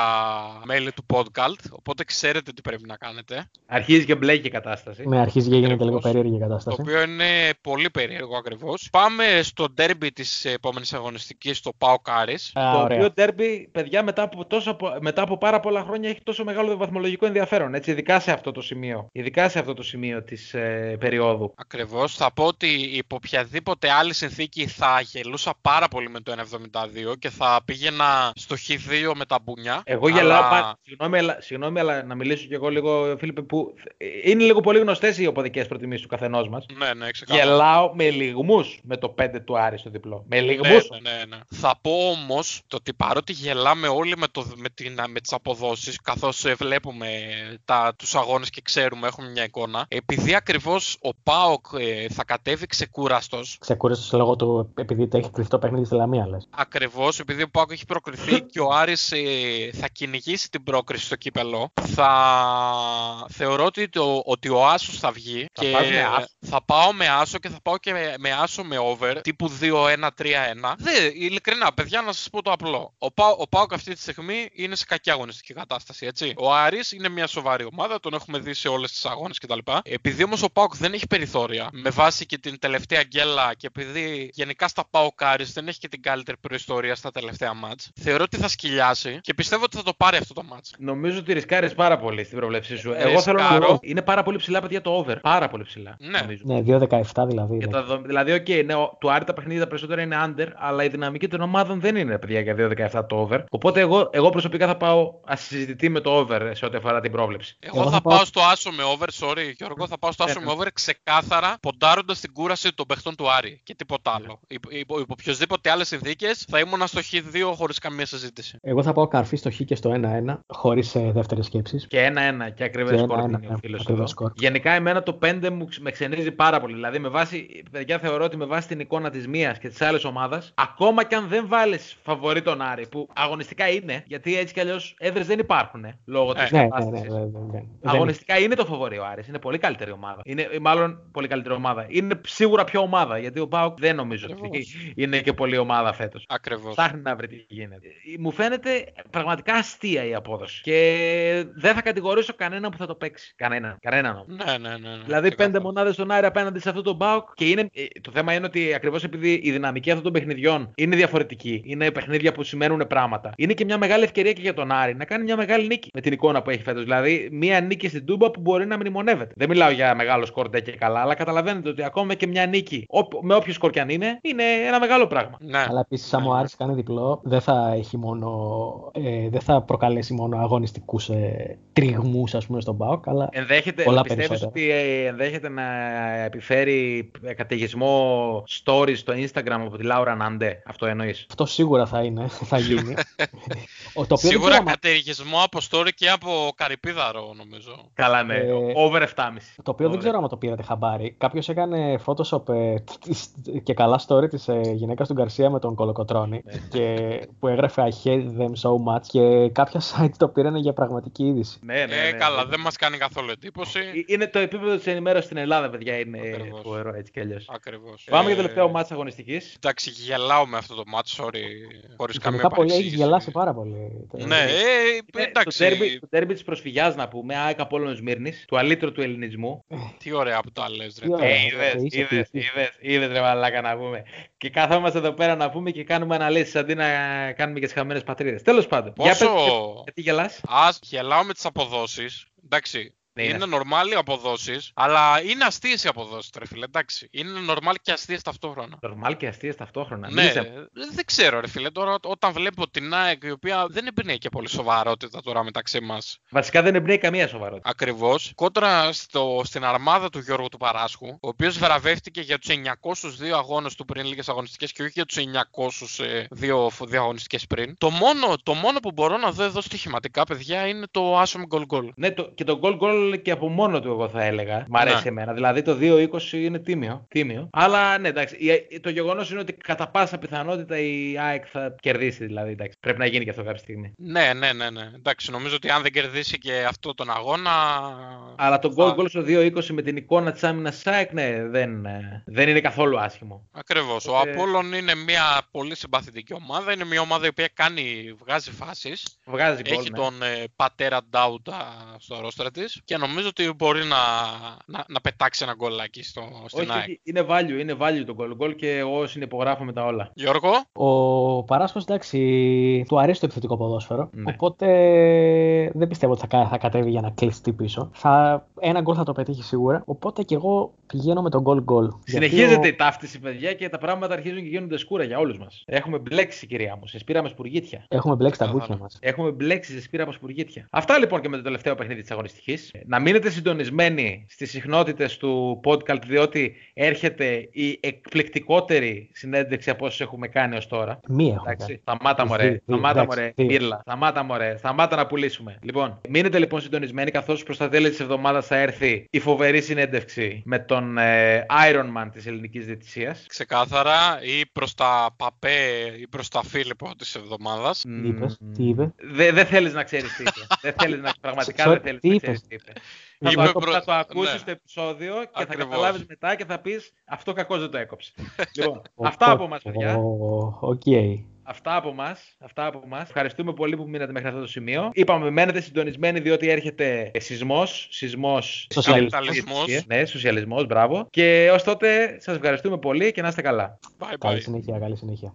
μέλη του podcast. Οπότε ξέρετε τι πρέπει να κάνετε. Αρχίζει και μπλέκει η κατάσταση. Με αρχίζει και γίνεται Ακριβώς. λίγο περίεργη η Το κατάσταση. οποίο είναι πολύ περίεργο ακριβώς. Πάμε στο ντέρμπι της επόμενης αγωνιστικής, στο Πάο Κάρις. Α, το ωραία. οποίο τέρμπι, παιδιά, μετά από, τόσο, απο- μετά από πάρα πολλά χρόνια έχει τόσο μεγάλο βαθμολογικό ενδιαφέρον. Έτσι, ειδικά σε αυτό το σημείο. Ειδικά σε αυτό το σημείο της ε, περίοδου. Ακριβώς. Θα πω ότι υπό οποιαδήποτε άλλη συνθήκη θα γελούσα πάρα πολύ με το 1,72 και θα πήγαινα στο Χ2 με τα μπουνιά. Εγώ γελάω. Αλλά- πα- Συγγνώμη, αλλά, συγγνώμη, αλλά να μιλήσω κι εγώ λίγο, Φίλιππε, που είναι λίγο πολύ γνωστές οι οπαδικές προτιμήσεις του καθενός μας. Ναι, ναι, ξεκάθαρα. Γελάω με λιγμούς με το 5 του Άρη στο διπλό. Με λιγμούς. Ναι, ναι, ναι, ναι. Θα πω όμως το ότι παρότι γελάμε όλοι με, το, με, την, με τις αποδόσεις καθώς ε, βλέπουμε τα, τους αγώνες και ξέρουμε, έχουμε μια εικόνα επειδή ακριβώς ο ΠΑΟΚ ε, θα κατέβει ξεκούραστος Ξεκούρασε λόγω του επειδή έχει κρυφτό παιχνίδι στη Λαμία, λες. Ακριβώς, επειδή ο ΠΑΟΚ έχει προκριθεί [LAUGHS] και ο Άρης ε, θα κυνηγήσει την πρόκριση στο κύπελο, θα θεωρώ ότι, το, ότι ο Άσος θα βγει Θα και πας με Άσο. θα πάω με Άσο και θα πάω και με, με Άσο με over τύπου 2-1-3-1. Δεν, ειλικρινά, παιδιά, να σας πω το απλό. Ο, Πα, ο Πάοκ αυτή τη στιγμή είναι σε κακή αγωνιστική κατάσταση, έτσι. Ο Άρης είναι μια σοβαρή ομάδα, τον έχουμε δει σε όλες τις αγώνες κτλ. Επειδή όμως ο Πάοκ δεν έχει περιθώρια, με βάση και την τελευταία γκέλα και επειδή γενικά στα Πάοκ Άρης δεν έχει και την καλύτερη προϊστορία στα τελευταία μάτς, θεωρώ ότι θα σκυλιάσει και πιστεύω ότι θα το πάρει αυτό το μάτς. Νομίζω ότι ρισκάρεις πάρα πολύ στην προβλέψή σου. Ε, Εγώ θέλω να ρισκάρω. πω. Είναι πάρα πολύ ψηλά, παιδιά, το over. Πάρα πολύ ψηλά. Ναι. Νομίζω. Ναι, 2-17 δηλαδή. Και ναι. τα δο- δηλαδή, οκ, ναι, ο- του Άρη τα παιχνίδια τα περισσότερα είναι under, αλλά η δυναμική των ομάδων δεν είναι, παιδιά, για 2-17 το over. Οπότε εγώ, εγώ προσωπικά θα πάω ασυζητητί με το over σε ό,τι αφορά την πρόβλεψη. Εγώ, Εγώ θα, θα πάω πάω- στο άσο με over, sorry Γιώργο, θα πάω στο άσο Ναι, με over ξεκάθαρα, ποντάροντας την κούραση των παιχτών του Άρη και τίποτα άλλο. Υπό, υπό, υπό οποιοδήποτε άλλες συνθήκες θα ήμουν στο Χ2 χωρίς καμία συζήτηση. Εγώ θα πάω καρφί στο Χ και στο 1-1, χωρίς δεύτερες σκέψεις. Και ένα-ένα και ακριβές Και σκορ ένα-ένα, δίνει ο ναι, φίλος ακριβές εδώ. σκορ. Γενικά, εμένα το 5 μου ξ- με ξενίζει πάρα πολύ. Δηλαδή, με βάση, παιδιά, θεωρώ ότι με βάση την εικόνα της μίας και της άλλης ομάδας, ακόμα και αν δεν βάλεις φαβορή τον Άρη, που αγωνιστικά είναι, γιατί έτσι κι αλλιώς έδρες δεν υπάρχουν ε, λόγω της Ε, Ναι, ναι, κατάστασης. ναι, ναι, ναι, ναι. Δεν Αγωνιστικά είναι το φοβορή ο Άρης. Είναι πολύ καλύτερη ομάδα. Είναι, ε, μάλλον πολύ καλύτερη ομάδα. Είναι σίγουρα πιο ομάδα. Γιατί ο Πάουκ δεν νομίζω ότι Ακριβώς. είναι και πολύ ομάδα φέτος. Ακριβώς. Ψάχνει να βρει τι γίνεται. Ε, Μου φαίνεται πραγματικά αστεία η απόδοση. Και δεν θα κατηγορήσω κανέναν που θα το παίξει. Κανέναν. Κανέναν όμως. Ναι, ναι, ναι. ναι. Δηλαδή, Ξεκάθαρα. πέντε μονάδες στον Άρη απέναντι σε αυτό τον Μπάουκ. Και είναι, ε, το θέμα είναι ότι ακριβώς επειδή η δυναμική αυτών των παιχνιδιών είναι διαφορετική, είναι παιχνίδια που σημαίνουν πράγματα. Είναι και μια μεγάλη ευκαιρία και για τον Άρη να κάνει μια μεγάλη νίκη με την εικόνα που έχει φέτος. Δηλαδή, μια νίκη στην Τούμπα που μπορεί να μνημονεύεται. Δεν μιλάω για μεγάλο σκορ ντε και καλά, αλλά καταλαβαίνετε ότι ακόμα και μια νίκη, όπ- με όποιο σκορ κι αν είναι, είναι ένα μεγάλο πράγμα. Ναι. Αλλά επίσης, αν Ναι. ο Άρης κάνει διπλό, δεν θα έχει μόνο. Ε, δεν θα προκαλέσει μόνο αγωνιστικούς ε, τριγμούς, ας πούμε, στον Πάοκ, αλλά Ενδέχεται, Πολλά πιστεύεις περισσότερα. ότι ε, ενδέχεται να επιφέρει ε, καταιγισμό stories στο Instagram από τη Λάουρα Ναντέ. Αυτό εννοείς; αυτό σίγουρα θα είναι, θα γίνει. [LAUGHS] Ο- το οποίο δεν Σίγουρα ξέρω άμα- κατεργισμό από story και από καρυπίδαρο, νομίζω. Καλά, ναι. Ε, Over 7,5. Το οποίο δεν ξέρω αν το πήρατε χαμπάρι. Κάποιος έκανε Photoshop ε, της- και καλά story της ε, γυναίκας του Γκαρσία με τον Κολοκοτρόνη Ναι. και που έγραφε I hate them so much και κάποια site το πήραν για πραγματική είδηση. Ναι, ναι, ε, ναι, καλά, ναι. δεν μας κάνει καθόλου εντύπωση. Ε, Είναι το επίπεδο της ενημέρωσης στην Ελλάδα, παιδιά. Είναι Ακριβώς. φοβερό έτσι κι αλλιώς. Ακριβώς. Πάμε για το τελευταίο μάτς αγωνιστικής. Εντάξει, γελάω με αυτό το match, sorry, χωρίς καμία Γενικά πολύ έχει παρεξήγηση. γελάσει πάρα πολύ. Ναι, ε, Το εντάξει. τέρμπι, το τέρμπι της προσφυγιάς, να πούμε, ΑΕΚ Απόλλων Σμύρνης, του αλήτρου του ελληνισμού. Τι ωραία που τα λες, ρε. Τι ωραία. Ε, Ε, είδες, είσαι είδες, πίστη. είδες, είδες ρε μαλάκα να πούμε. Και κάθόμαστε εδώ πέρα να πούμε και κάνουμε αναλύσεις αντί να κάνουμε και τις χαμένες πατρίδες. Τέλος πάντων. Για Πόσο. πες, γιατί γελάς; Α, γελάω με τις αποδόσεις. Εντάξει. Ναι, είναι είναι normal οι αποδόσεις, αλλά είναι αστείες οι αποδόσεις, ρε φίλε. Εντάξει. Είναι normal και αστείες ταυτόχρονα. Νορμάλ και αστείες ταυτόχρονα. Ναι, Μίλησε μου. δεν ξέρω, ρε φίλε. Τώρα, όταν βλέπω την ΑΕΚ, η οποία δεν εμπνέει και πολύ σοβαρότητα τώρα μεταξύ μας. Βασικά δεν εμπνέει καμία σοβαρότητα. Ακριβώς. Κόντρα στο, στην αρμάδα του Γιώργου του Παράσχου, ο οποίος βραβεύτηκε για τους 902 αγώνες του πριν λίγες αγωνιστικές και όχι για τους 902 δύο αγωνιστικές πριν. Το μόνο, το μόνο που μπορώ να δω εδώ στοιχηματικά, παιδιά, είναι το άσο με γκολ γκολ. Ναι, το, και το goal goal και από μόνο του εγώ θα έλεγα. Μ' αρέσει Ναι. εμένα. Δηλαδή το 2-20 είναι τίμιο. τίμιο. Αλλά ναι, εντάξει. η- Το γεγονός είναι ότι κατά πάσα πιθανότητα η ΑΕΚ θα κερδίσει. Δηλαδή, εντάξει. Πρέπει να γίνει και αυτό κάποια στιγμή. Ναι, ναι, ναι, ναι. Εντάξει, νομίζω ότι αν δεν κερδίσει και αυτό τον αγώνα. Αλλά το θα- goal goal στο 2-20 με την εικόνα της άμυνας ΑΕΚ, ναι, δεν, ε, δεν είναι καθόλου άσχημο. Ακριβώς. Ο Οπότε- Απόλλων είναι μια πολύ συμπαθητική ομάδα. Είναι μια ομάδα η οποία κάνει, βγάζει φάσεις. Βγάζει γκολ. Έχει ναι. τον ε, πατέρα Ντάουτα στο ρόστρα της και νομίζω ότι μπορεί να, να, να πετάξει ένα γκολάκι στο, στην Όχι, ΑΕΚ. όχι, είναι value, είναι value το goal goal και εγώ συνυπογράφω με τα όλα. Γιώργο, Ο Παράσχος, εντάξει, του αρέσει το επιθετικό ποδόσφαιρο. Ναι. Οπότε δεν πιστεύω ότι θα, κα- θα κατέβει για να κλειστεί πίσω. Θα, ένα γκολ θα το πετύχει σίγουρα. Οπότε και εγώ πηγαίνω με τον γκολ γκολ. Συνεχίζεται η ταύτιση, παιδιά, και τα πράγματα αρχίζουν και γίνονται σκούρα για όλους μας. Έχουμε μπλέξει, κυρία μου, σε σπήραμε σπουργίτια. Έχουμε μπλέξει τα Καθόλου. μπούκια μας. Έχουμε μπλέξει σε σπήρα από σπουργίτια. Αυτά λοιπόν και με το τελευταίο παιχνίδι της αγωνιστικής. Να μείνετε συντονισμένοι στις συχνότητες του podcast, διότι έρχεται η εκπληκτικότερη συνέντευξη από όσε έχουμε κάνει ως τώρα. Μία έχουμε. Εντάξει, σταμάτα Τις μωρέ, δύο, δύο, σταμάτα εντάξει, μωρέ, δύο. Μύρλα, σταμάτα μωρέ, σταμάτα να πουλήσουμε. Λοιπόν, μείνετε λοιπόν συντονισμένοι καθώς προς τα τέλη της εβδομάδας θα έρθει η φοβερή συνέντευξη με τον ε, Iron Man της ελληνικής διαιτησίας. ξεκάθαρα ή προς τα Παπέ ή προς τα Φίλιππο της εβδομάδας. Τι είπες, τι είπες; Δεν δε θέλεις να ξέρεις τι είπε. [LAUGHS] δεν θέλεις να, πραγματικά Sorry, δεν θέλεις τι να είπες; ξέρεις τι είπε. Θα Είπε το, προ- θα το ακούσεις ναι. στο επεισόδιο και θα Ακριβώς. καταλάβεις μετά και θα πεις αυτό κακός δεν το έκοψε. [LAUGHS] λοιπόν, Ο- αυτά ο- από μας παιδιά. ο- Οκ. Αυτά από εμά. Αυτά από μας. Ευχαριστούμε πολύ που μείνατε μέχρι αυτό το σημείο. Είπαμε, μένετε συντονισμένοι διότι έρχεται σεισμός. Σεισμός. Σοσιαλισμός. Ναι, σοσιαλισμός, μπράβο. Και ως τότε σας ευχαριστούμε πολύ και να είστε καλά. Bye bye. Καλή συνέχεια, καλή συνέχεια.